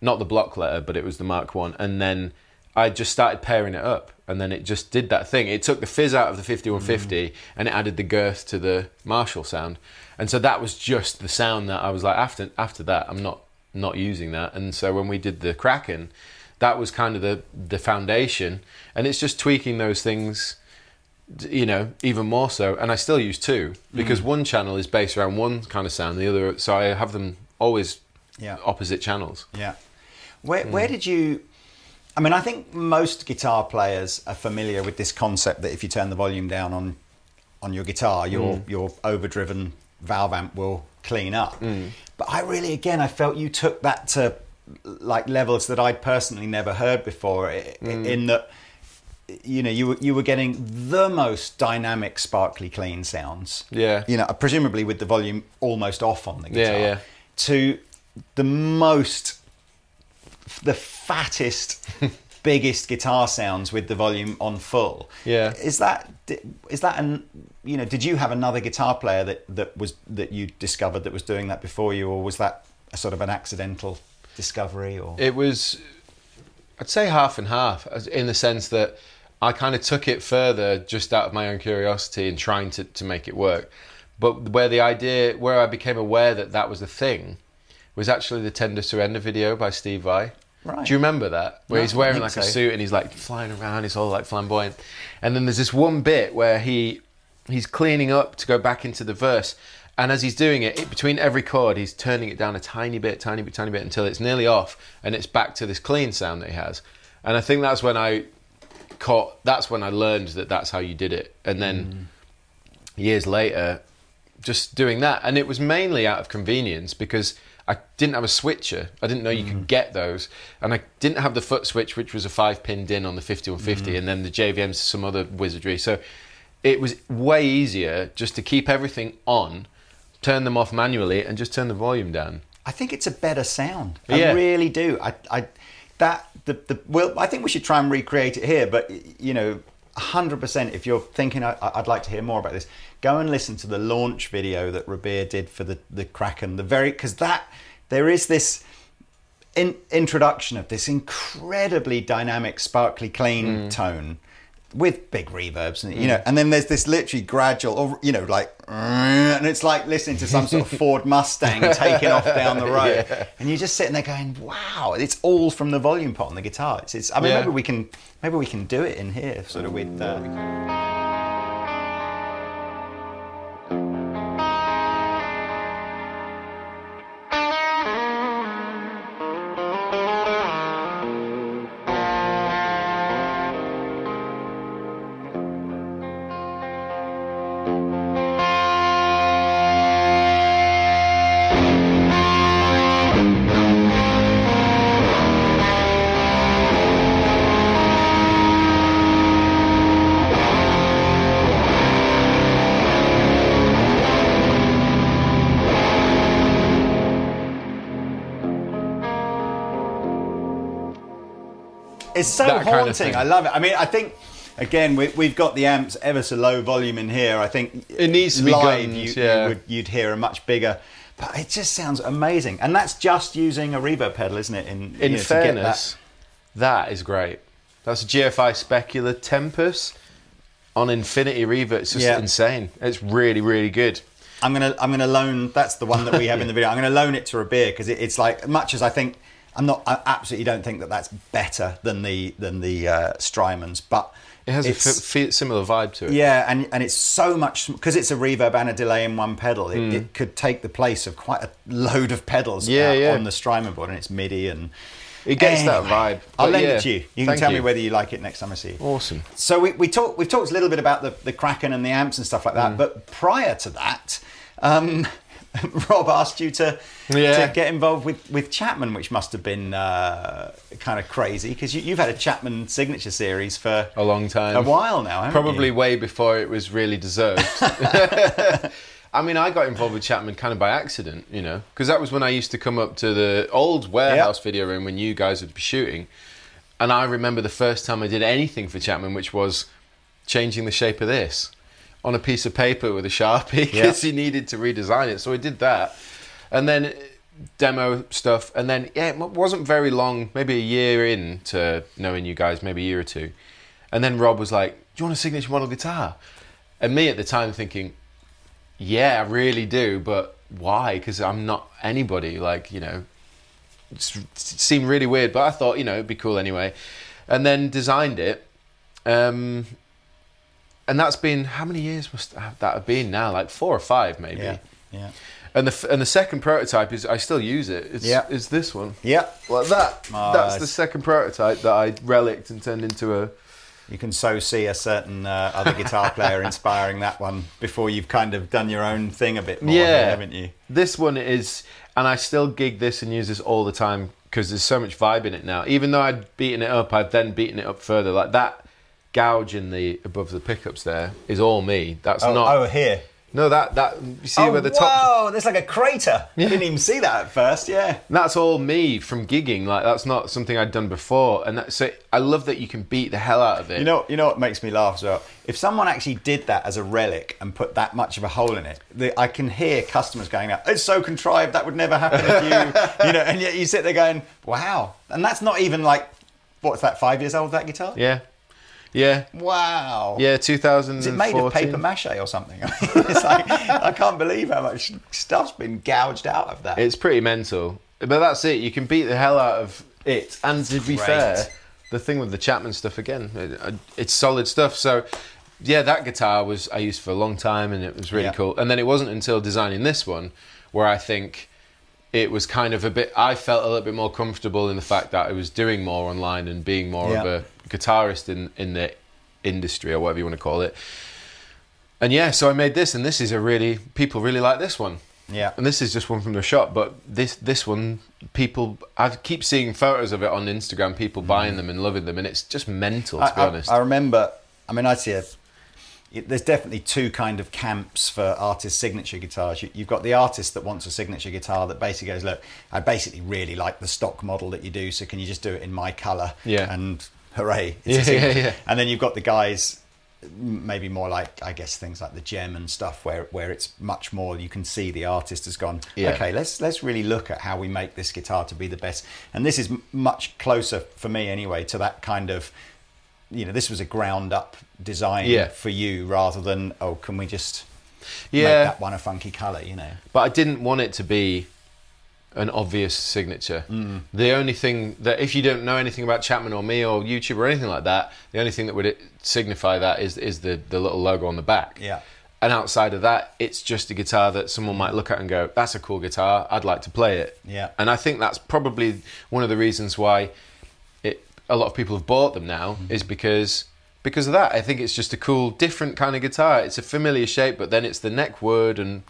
not the block letter but it was the mark 1 and then i just started pairing it up and then it just did that thing. It took the fizz out of the 5150 mm. and it added the girth to the marshall sound. And so that was just the sound that i was like after after that i'm not not using that. And so when we did the kraken that was kind of the the foundation. And it's just tweaking those things you know even more so. And i still use two because mm. one channel is based around one kind of sound the other so i have them always Yeah. opposite channels. Yeah. Where where hmm. did you? I mean, I think most guitar players are familiar with this concept that if you turn the volume down on on your guitar, your mm. your overdriven valve amp will clean up. Mm. But I really, again, I felt you took that to like levels that I'd personally never heard before. i- mm. In that, you know, you were you were getting the most dynamic, sparkly, clean sounds. Yeah. You know, presumably with the volume almost off on the guitar. Yeah, yeah. To the most the fattest, [LAUGHS] biggest guitar sounds with the volume on full. Yeah. Is that is that an you know? Did you have another guitar player that that was that you discovered that was doing that before you, or was that a sort of an accidental discovery? Or It was, I'd say half and half, in the sense that I kind of took it further just out of my own curiosity and trying to, to make it work. But where the idea, where I became aware that that was a thing, was actually the Tender Surrender video by Steve Vai. Right. Do you remember that? Where No, he's wearing like a suit and he's like flying around, he's all like flamboyant. And then there's this one bit where he he's cleaning up to go back into the verse. And as he's doing it, it, between every chord, he's turning it down a tiny bit, tiny bit, tiny bit until it's nearly off and it's back to this clean sound that he has. And I think that's when I caught, that's when I learned that that's how you did it. And then mm. years later, just doing that. And it was mainly out of convenience because I didn't have a switcher. I didn't know you could mm. get those. And I didn't have the foot switch, which was a five pin DIN on the 5150, mm. and then the JVM's some other wizardry. So it was way easier just to keep everything on, turn them off manually, and just turn the volume down. I think it's a better sound. I really do. I, I that the the well, I think we should try and recreate it here. But you know, hundred percent. If you're thinking, I, I'd like to hear more about this, go and listen to the launch video that Rabea did for the the Kraken. The very because that there is this. In, introduction of this incredibly dynamic, sparkly, clean mm. tone with big reverbs, and you know, and then there's this literally gradual, or you know, like, and it's like listening to some sort of Ford Mustang [LAUGHS] taking off down the road, and you're just sitting there going, "Wow!" It's all from the volume pot on the guitar. It's, it's I mean, Yeah. maybe we can, maybe we can do it in here, sort of with. Uh, It's so That kind of haunting. I love it. I mean, I think again we, we've got the amps ever so low volume in here. I think It needs to be live. gunned, you, yeah. you would, you'd hear a much bigger. But it just sounds amazing, and that's just using a reverb pedal, isn't it? In, In you know, fairness, that is great. That's a GFI Specular Tempest on Infinity Reverb. It's just Yeah. insane. It's really, really good. I'm gonna I'm gonna loan. That's the one that we have in the [LAUGHS] video. I'm gonna loan it to Rabea because it, it's like much as I think I'm not. I absolutely don't think that that's better than the than the uh, Strymons, but It has a it's- f- similar vibe to it. yeah, and and it's so much because it's a reverb and a delay in one pedal. It, Hmm. it could take the place of quite a load of pedals Yeah, uh, yeah. on the Strymon board, and it's MIDI and It gets that Anyway, vibe. I'll lend yeah, it to you. You can tell me whether you like it next time I see you. Awesome. So we we talked we've talked a little bit about the the Kraken and the amps and stuff like that, but prior to that. Um, [LAUGHS] Rob asked you to Yeah. to get involved with, with Chapman, which must have been uh, kind of crazy because you, you've had a Chapman signature series for A long time. a while now, haven't Probably you? way before it was really deserved. [LAUGHS] [LAUGHS] I mean, I got involved with Chapman kind of by accident, you know, because that was when I used to come up to the old warehouse video room when you guys would be shooting. And I remember the first time I did anything for Chapman, which was changing the shape of this on a piece of paper with a sharpie because Yeah. he needed to redesign it. So he did that, and then demo stuff, and then yeah, it wasn't very long, maybe a year in to knowing you guys, maybe a year or two, and then Rob was like, "Do you want a signature model guitar?" And me at the time thinking, "Yeah, I really do, but why? Because I'm not anybody. Like you know, it seemed really weird, but I thought you know it'd be cool anyway, and then designed it." Um, and that's been how many years must that have been now? Like four or five, maybe. Yeah, yeah, And the and the second prototype is I still use it. It's, Yeah. is this one yeah. like that? Oh, that's the second prototype that I relicked and turned into a. You can so see a certain uh, other guitar [LAUGHS] player inspiring that one before you've kind of done your own thing a bit more, Yeah. haven't you? This one is, and I still gig this and use this all the time because there's so much vibe in it now. Even though I'd beaten it up, I've then beaten it up further. Like that gouge in the above the pickups there is all me. That's Oh, not. oh, here. No, that that you see oh, where the top. whoa, there's like a crater. [LAUGHS] I didn't even see that at first. Yeah. That's all me from gigging. Like that's not something I'd done before, and that, so I love that you can beat the hell out of it. You know, you know what makes me laugh as well. If someone actually did that as a relic and put that much of a hole in it, the, I can hear customers going, "Out, "It's so contrived that would never happen if you," [LAUGHS] you know. And yet you sit there going, "Wow!" And that's not even like, what's that? Five years old? That guitar? yeah, yeah, Wow. yeah. Two thousand. Is it made of paper mache or something? I [LAUGHS] mean, it's like I can't believe how much stuff's been gouged out of that. It's pretty mental, but that's it. You can beat the hell out of it, and to be Great. fair, the thing with the Chapman stuff again, it, uh, it's solid stuff. So. Yeah, that guitar was I used for a long time, and it was really Yeah. cool. And then it wasn't until designing this one where I think it was kind of a bit. I felt a little bit more comfortable in the fact that I was doing more online and being more of a guitarist in in the industry or whatever you want to call it. And yeah, so I made this, and this is a really people really like this one. yeah. And this is just one from the shop, but this this one, people, I keep seeing photos of it on Instagram, people buying mm. them and loving them, and it's just mental to I, be I- honest. I remember. I mean, I see a. it- There's definitely two kind of camps for artist signature guitars. You, you've got the artist that wants a signature guitar that basically goes, "Look, I basically really like the stock model that you do, so can you just do it in my color?" Yeah. And hooray! Yeah, yeah, yeah. And then you've got the guys, maybe more like I guess things like the gem and stuff, where where it's much more. You can see the artist has gone. Yeah. Okay, let's let's really look at how we make this guitar to be the best. And this is m- much closer for me anyway to that kind of you know, this was a ground up design Yeah. for you rather than oh, can we just yeah, make that one a funky color? You know, but I didn't want it to be an obvious signature. Mm. The only thing that, if you don't know anything about Chapman or me or YouTube or anything like that, the only thing that would signify that is is the the little logo on the back. Yeah. And outside of that, it's just a guitar that someone might look at and go, "That's a cool guitar. I'd like to play it." Yeah. And I think that's probably one of the reasons why a lot of people have bought them now Mm-hmm. is because because of that. I think it's just a cool, different kind of guitar. It's a familiar shape, but then it's the neck wood and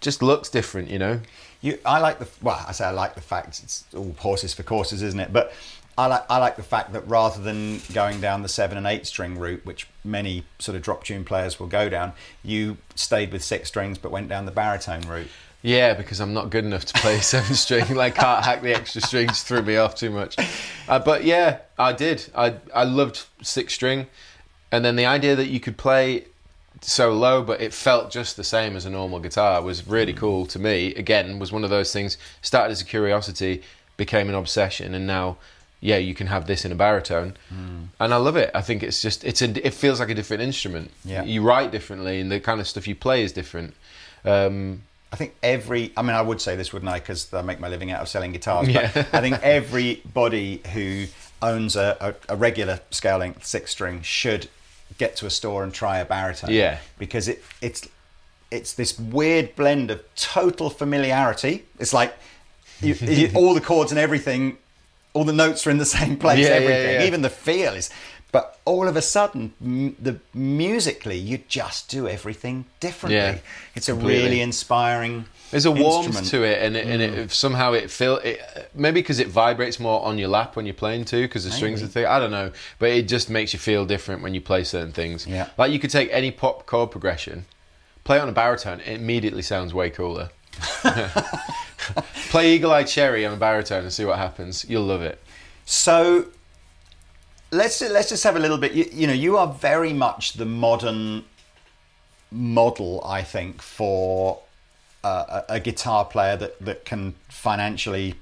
just looks different. You know. you. I like the well, I say I like the fact it's all horses for courses, isn't it? But I like I like the fact that rather than going down the seven and eight string route, which many sort of drop tune players will go down, you stayed with six strings but went down the baritone route. Yeah, because I'm not good enough to play [LAUGHS] seven string. Like, can't hack the extra strings. Threw me off too much. Uh, but yeah, I did. I I loved six string, and then the idea that you could play so low, but it felt just the same as a normal guitar was really cool to me. Again, was one of those things. Started as a curiosity, became an obsession, and now. Yeah, you can have this in a baritone, and I love it. I think it's just it's a, it feels like a different instrument. Yeah. you write differently, and the kind of stuff you play is different. Um, I think every. I mean, I would say this, wouldn't I? Because I make my living out of selling guitars. Yeah. But I think [LAUGHS] everybody who owns a, a, a regular scale length six string should get to a store and try a baritone. Yeah. Because it it's it's this weird blend of total familiarity. It's like you, you, [LAUGHS] all the chords and everything, all the notes are in the same place. Yeah, yeah, everything, yeah. even the feel is. But all of a sudden, m- the musically, you just do everything differently. Yeah, it's a really inspiring. There's a warmth instrument. to it, and it, and it mm. somehow it feel it maybe because it vibrates more on your lap when you're playing too, because the strings are Maybe. thick. I don't know, but it just makes you feel different when you play certain things. Yeah. like you could take any pop chord progression, play on a baritone, it immediately sounds way cooler. [LAUGHS] play Eagle Eye Cherry on a baritone and see what happens. You'll love it. So let's let's just have a little bit. You, you know, you are very much the modern model, I think, for uh, a, a guitar player that that can financially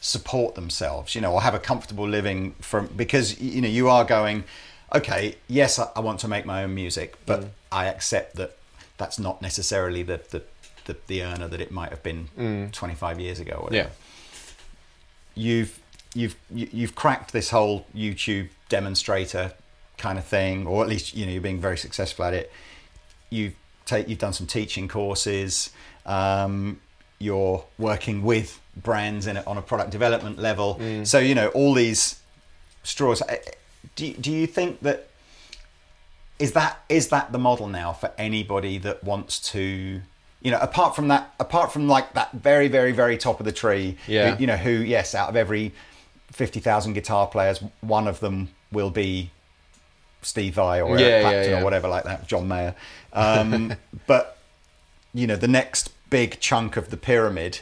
support themselves. You know, or have a comfortable living from because you know you are going. Okay, yes, I, I want to make my own music, but I accept that that's not necessarily the the, the, the earner that it might have been 25 years ago. Or whatever Yeah, you've you've you- you've cracked this whole YouTube demonstrator kind of thing, or at least you know you're being very successful at it. You've take you've done some teaching courses. Um, you're working with brands in a, on a product development level. So you know all these straws. Eh, Do you- do you think that is that is that the model now for anybody that wants to you know apart from that apart from like that very very very top of the tree Yeah. who, you know who yes out of every 50,000 guitar players one of them will be Steve Vai or Yeah, Eric yeah, yeah. or whatever like that John Mayer um, [LAUGHS] but you know the next big chunk of the pyramid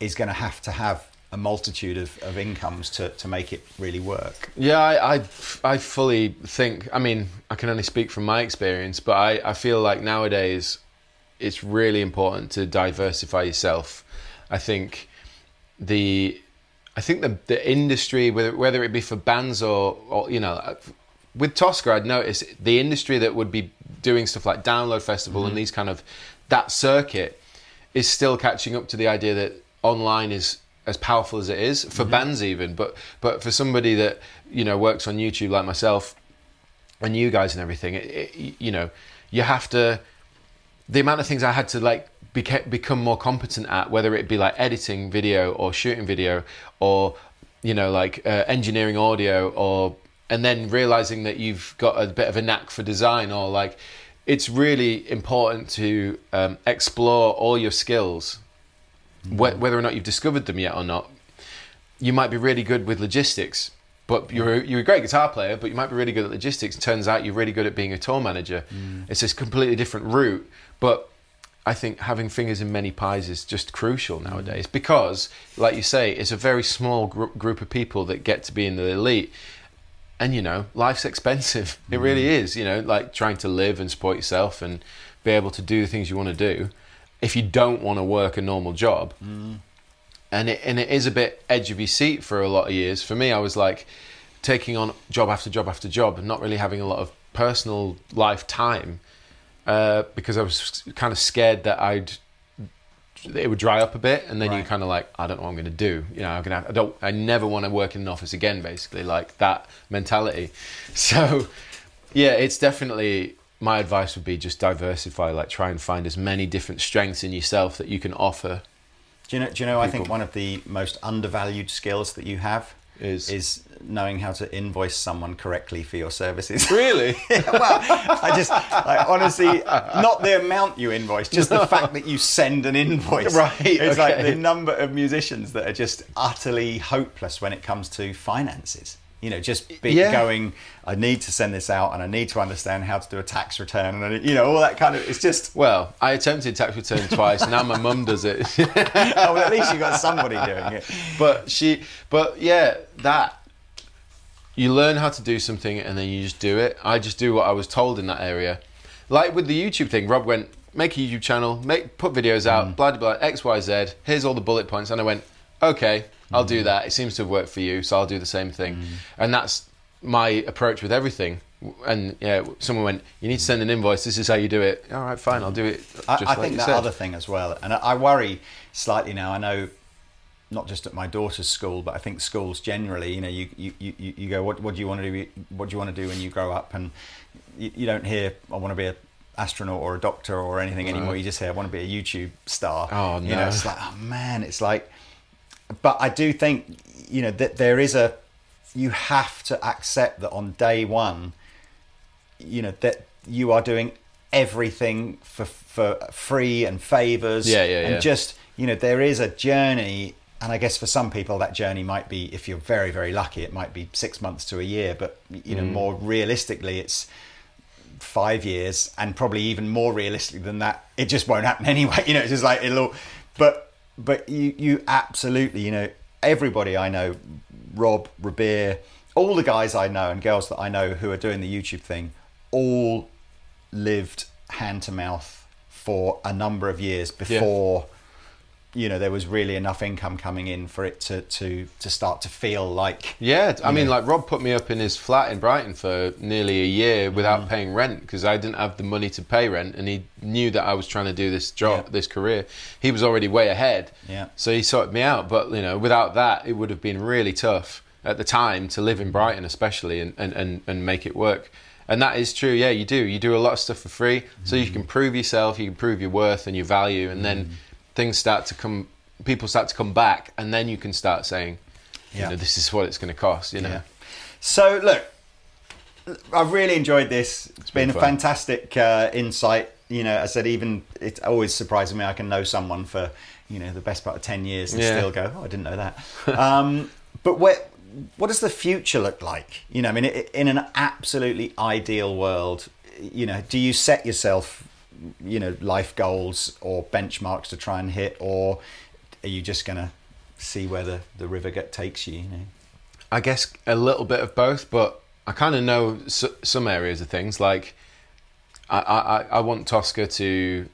is going to have to have a multitude of, of incomes to, to make it really work yeah. I, I I fully think. I mean, I can only speak from my experience, but I I feel like nowadays it's really important to diversify yourself. I think the I think the the industry whether whether it be for bands or, or you know uh, with Toska I'd notice the industry that would be doing stuff like Download Festival and mm-hmm. these kind of that circuit is still catching up to the idea that online is as powerful as it is for mm-hmm. bands even. But but for somebody that you know works on YouTube like myself and you guys and everything it, it, you know you have to the amount of things I had to like beca- become more competent at, whether it be like editing video or shooting video or you know like uh, engineering audio or and then realizing that you've got a bit of a knack for design or like it's really important to um, explore all your skills wh- whether or not you've discovered them yet or not. You might be really good with logistics, but you're a, you're a great guitar player, but you might be really good at logistics. Turns out you're really good at being a tour manager. Mm. It's this completely different route, but I think having fingers in many pies is just crucial mm. nowadays because, like you say, it's a very small gr- group of people that get to be in the elite. And you know, life's expensive. [LAUGHS] It really mm. is. You know, like trying to live and support yourself and be able to do the things you want to do. If you don't want to work a normal job, and it and it is a bit edge of your seat for a lot of years. For me, I was like taking on job after job after job, and not really having a lot of personal life time uh, because I was kind of scared that I'd it would dry up a bit, and then you're kind of like, I don't know what I'm going to do. You know, I'm gonna. I don't. I never want to work in an office again. Basically, like that mentality. [LAUGHS] So, yeah, it's definitely my advice would be just diversify. Like, try and find as many different strengths in yourself that you can offer. Do you know? Do you know? I think one of the most undervalued skills that you have Is- is knowing how to invoice someone correctly for your services. [LAUGHS] Really? well, I just like, honestly, not the amount you invoice, just the fact that you send an invoice. [LAUGHS] Right, It's like the number of musicians that are just utterly hopeless when it comes to finances. You know, just be Yeah. going. I need to send this out, and I need to understand how to do a tax return, and you know all that kind of. It's just. Well, I attempted tax return twice. now my mum does it. [LAUGHS] Oh, well, at least you got somebody doing it. but she, but yeah, that you learn how to do something and then you just do it. I just do what I was told in that area. Like with the YouTube thing, Rob went make a YouTube channel, make put videos out, mm. blah blah blah, X Y Z. Here's all the bullet points, and I went, okay, I'll do mm. that. It seems to have worked for you, so I'll do the same thing. Mm. And that's my approach with everything. And yeah, someone went, "You need to send an invoice. This is how you do it." All right, fine, I'll do it. I, just I like think you that said. other thing as well, and I, I worry slightly now. I know not just at my daughter's school, but I think schools generally. You know, you you, you, you go, what, what do you want to do? What do you want to do when you grow up? And you, you don't hear, I want to be an astronaut or a doctor or anything anymore. You just hear, I want to be a YouTube star. Oh, You know, no. it's like, oh man, it's like. But I do think, you know, that there is a. You have to accept that on day one, you know that you are doing everything for for free and favors Yeah, yeah, and yeah. just you know there is a journey and i guess for some people that journey might be if you're very very lucky it might be 6 months to a year but you Mm. know more realistically it's 5 years and probably even more realistic than that it just won't happen [LAUGHS] anyway you know it's just like it'll but but you you absolutely you know everybody i know rob Rabea, all the guys i know and girls that i know who are doing the youtube thing all lived hand to mouth for a number of years before you know there was really enough income coming in for it to to to start to feel like Yeah, I mean, know. like Rob put me up in his flat in Brighton for nearly a year without Mm. paying rent because I didn't have the money to pay rent, and he knew that I was trying to do this job, Yeah. this career. He was already way ahead, Yeah. So he sorted me out. But you know, without that, it would have been really tough at the time to live in Brighton, especially, and and and, and make it work. And that is true. Yeah, you do. You do a lot of stuff for free, so you can Mm. prove yourself, you can prove your worth and your value, and then things start to come. People start to come back, and then you can start saying, Yeah. you know, this is what it's going to cost. You know, Yeah. So look, I've really enjoyed this. It's been, been a fun. fantastic uh, insight. You know, I said even it always surprises me. I can know someone for you know the best part of ten years and Yeah. still go, oh, I didn't know that. [LAUGHS] um, but where, what does the future look like? You know, I mean, in an absolutely ideal world, you know, do you set yourself, you know, life goals or benchmarks to try and hit, or are you just to see where the, the river get, takes you? You know. I guess a little bit of both, but I kind of know some areas of things. Like, I, I, I want Toska to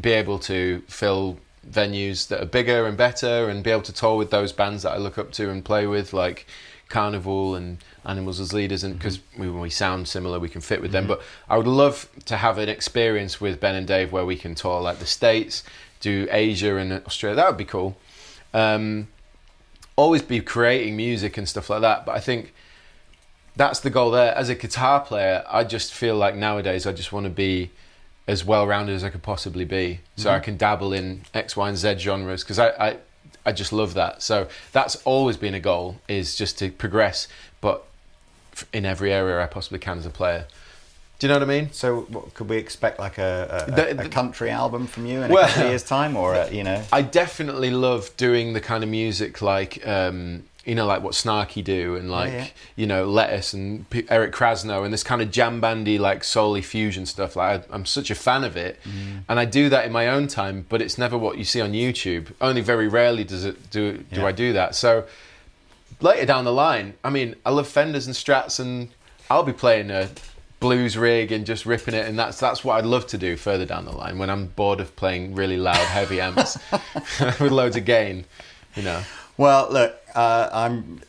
be able to fill venues that are bigger and better, and be able to tour with those bands that I look up to and play with, like Carnival and Animals as Leaders, and mm-hmm. because we, we sound similar, we can fit with them. Mm-hmm. But I would love to have an experience with Ben and Dave where we can tour like the States, do Asia and Australia. That would be cool. Um, always be creating music and stuff like that. But I think that's the goal there. As a guitar player, I just feel like nowadays I just want to be as well rounded as I could possibly be. So I mm-hmm. can dabble in X, Y, and Z genres because I, I, I just love that. So that's always been a goal is just to progress, but in every area I possibly can as a player. Do you know what I mean? So, what, could we expect like a, a, The- a country album from you in Well- a couple of years' time, or a, you know? [LAUGHS] I definitely love doing the kind of music like um, you know, like what Snarky do, and like yeah. you know, Lettuce and P- Eric Krasno, and this kind of jam bandy, like soul fusion stuff. Like I, I'm such a fan of it, mm. and I do that in my own time, but it's never what you see on YouTube. Only very rarely does it do do Yeah. I do that. So later down the line, I mean, I love Fenders and Strats, and I'll be playing a blues rig and just ripping it, and that's that's what I'd love to do further down the line when I'm bored of playing really loud, heavy amps [LAUGHS] [LAUGHS] with loads of gain. You know, Well, look, uh, I'm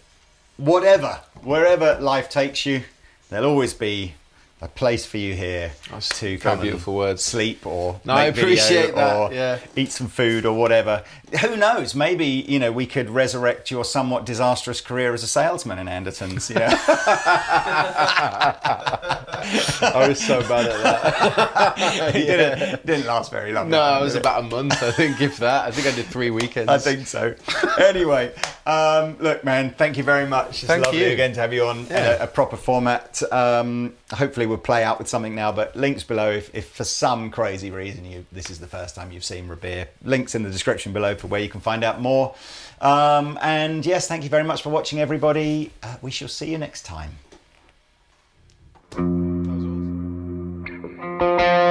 whatever, wherever life takes you, there'll always be a place for you here That's to come beautiful words. sleep or No, I appreciate that, or yeah. eat some food or whatever. Who knows? Maybe you know we could resurrect your somewhat disastrous career as a salesman in Andertons. Know? [LAUGHS] [LAUGHS] [LAUGHS] I was so bad at that. [LAUGHS] it didn't, [LAUGHS] didn't last very long. No, it was it? about a month, I think, if that. I think I did three weekends. I think so. anyway, um, look, man, thank you very much. It's Thank lovely you. again to have you on in a, a proper format. Um, hopefully, we'll play out with something now. But links below if, if for some crazy reason you this is the first time you've seen Rabea. Links in the description below for where you can find out more. Um, and yes, thank you very much for watching, everybody. Uh, we shall see you next time. Música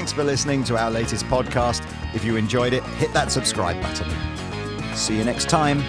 thanks for listening to our latest podcast. If you enjoyed it, hit that subscribe button. See you next time.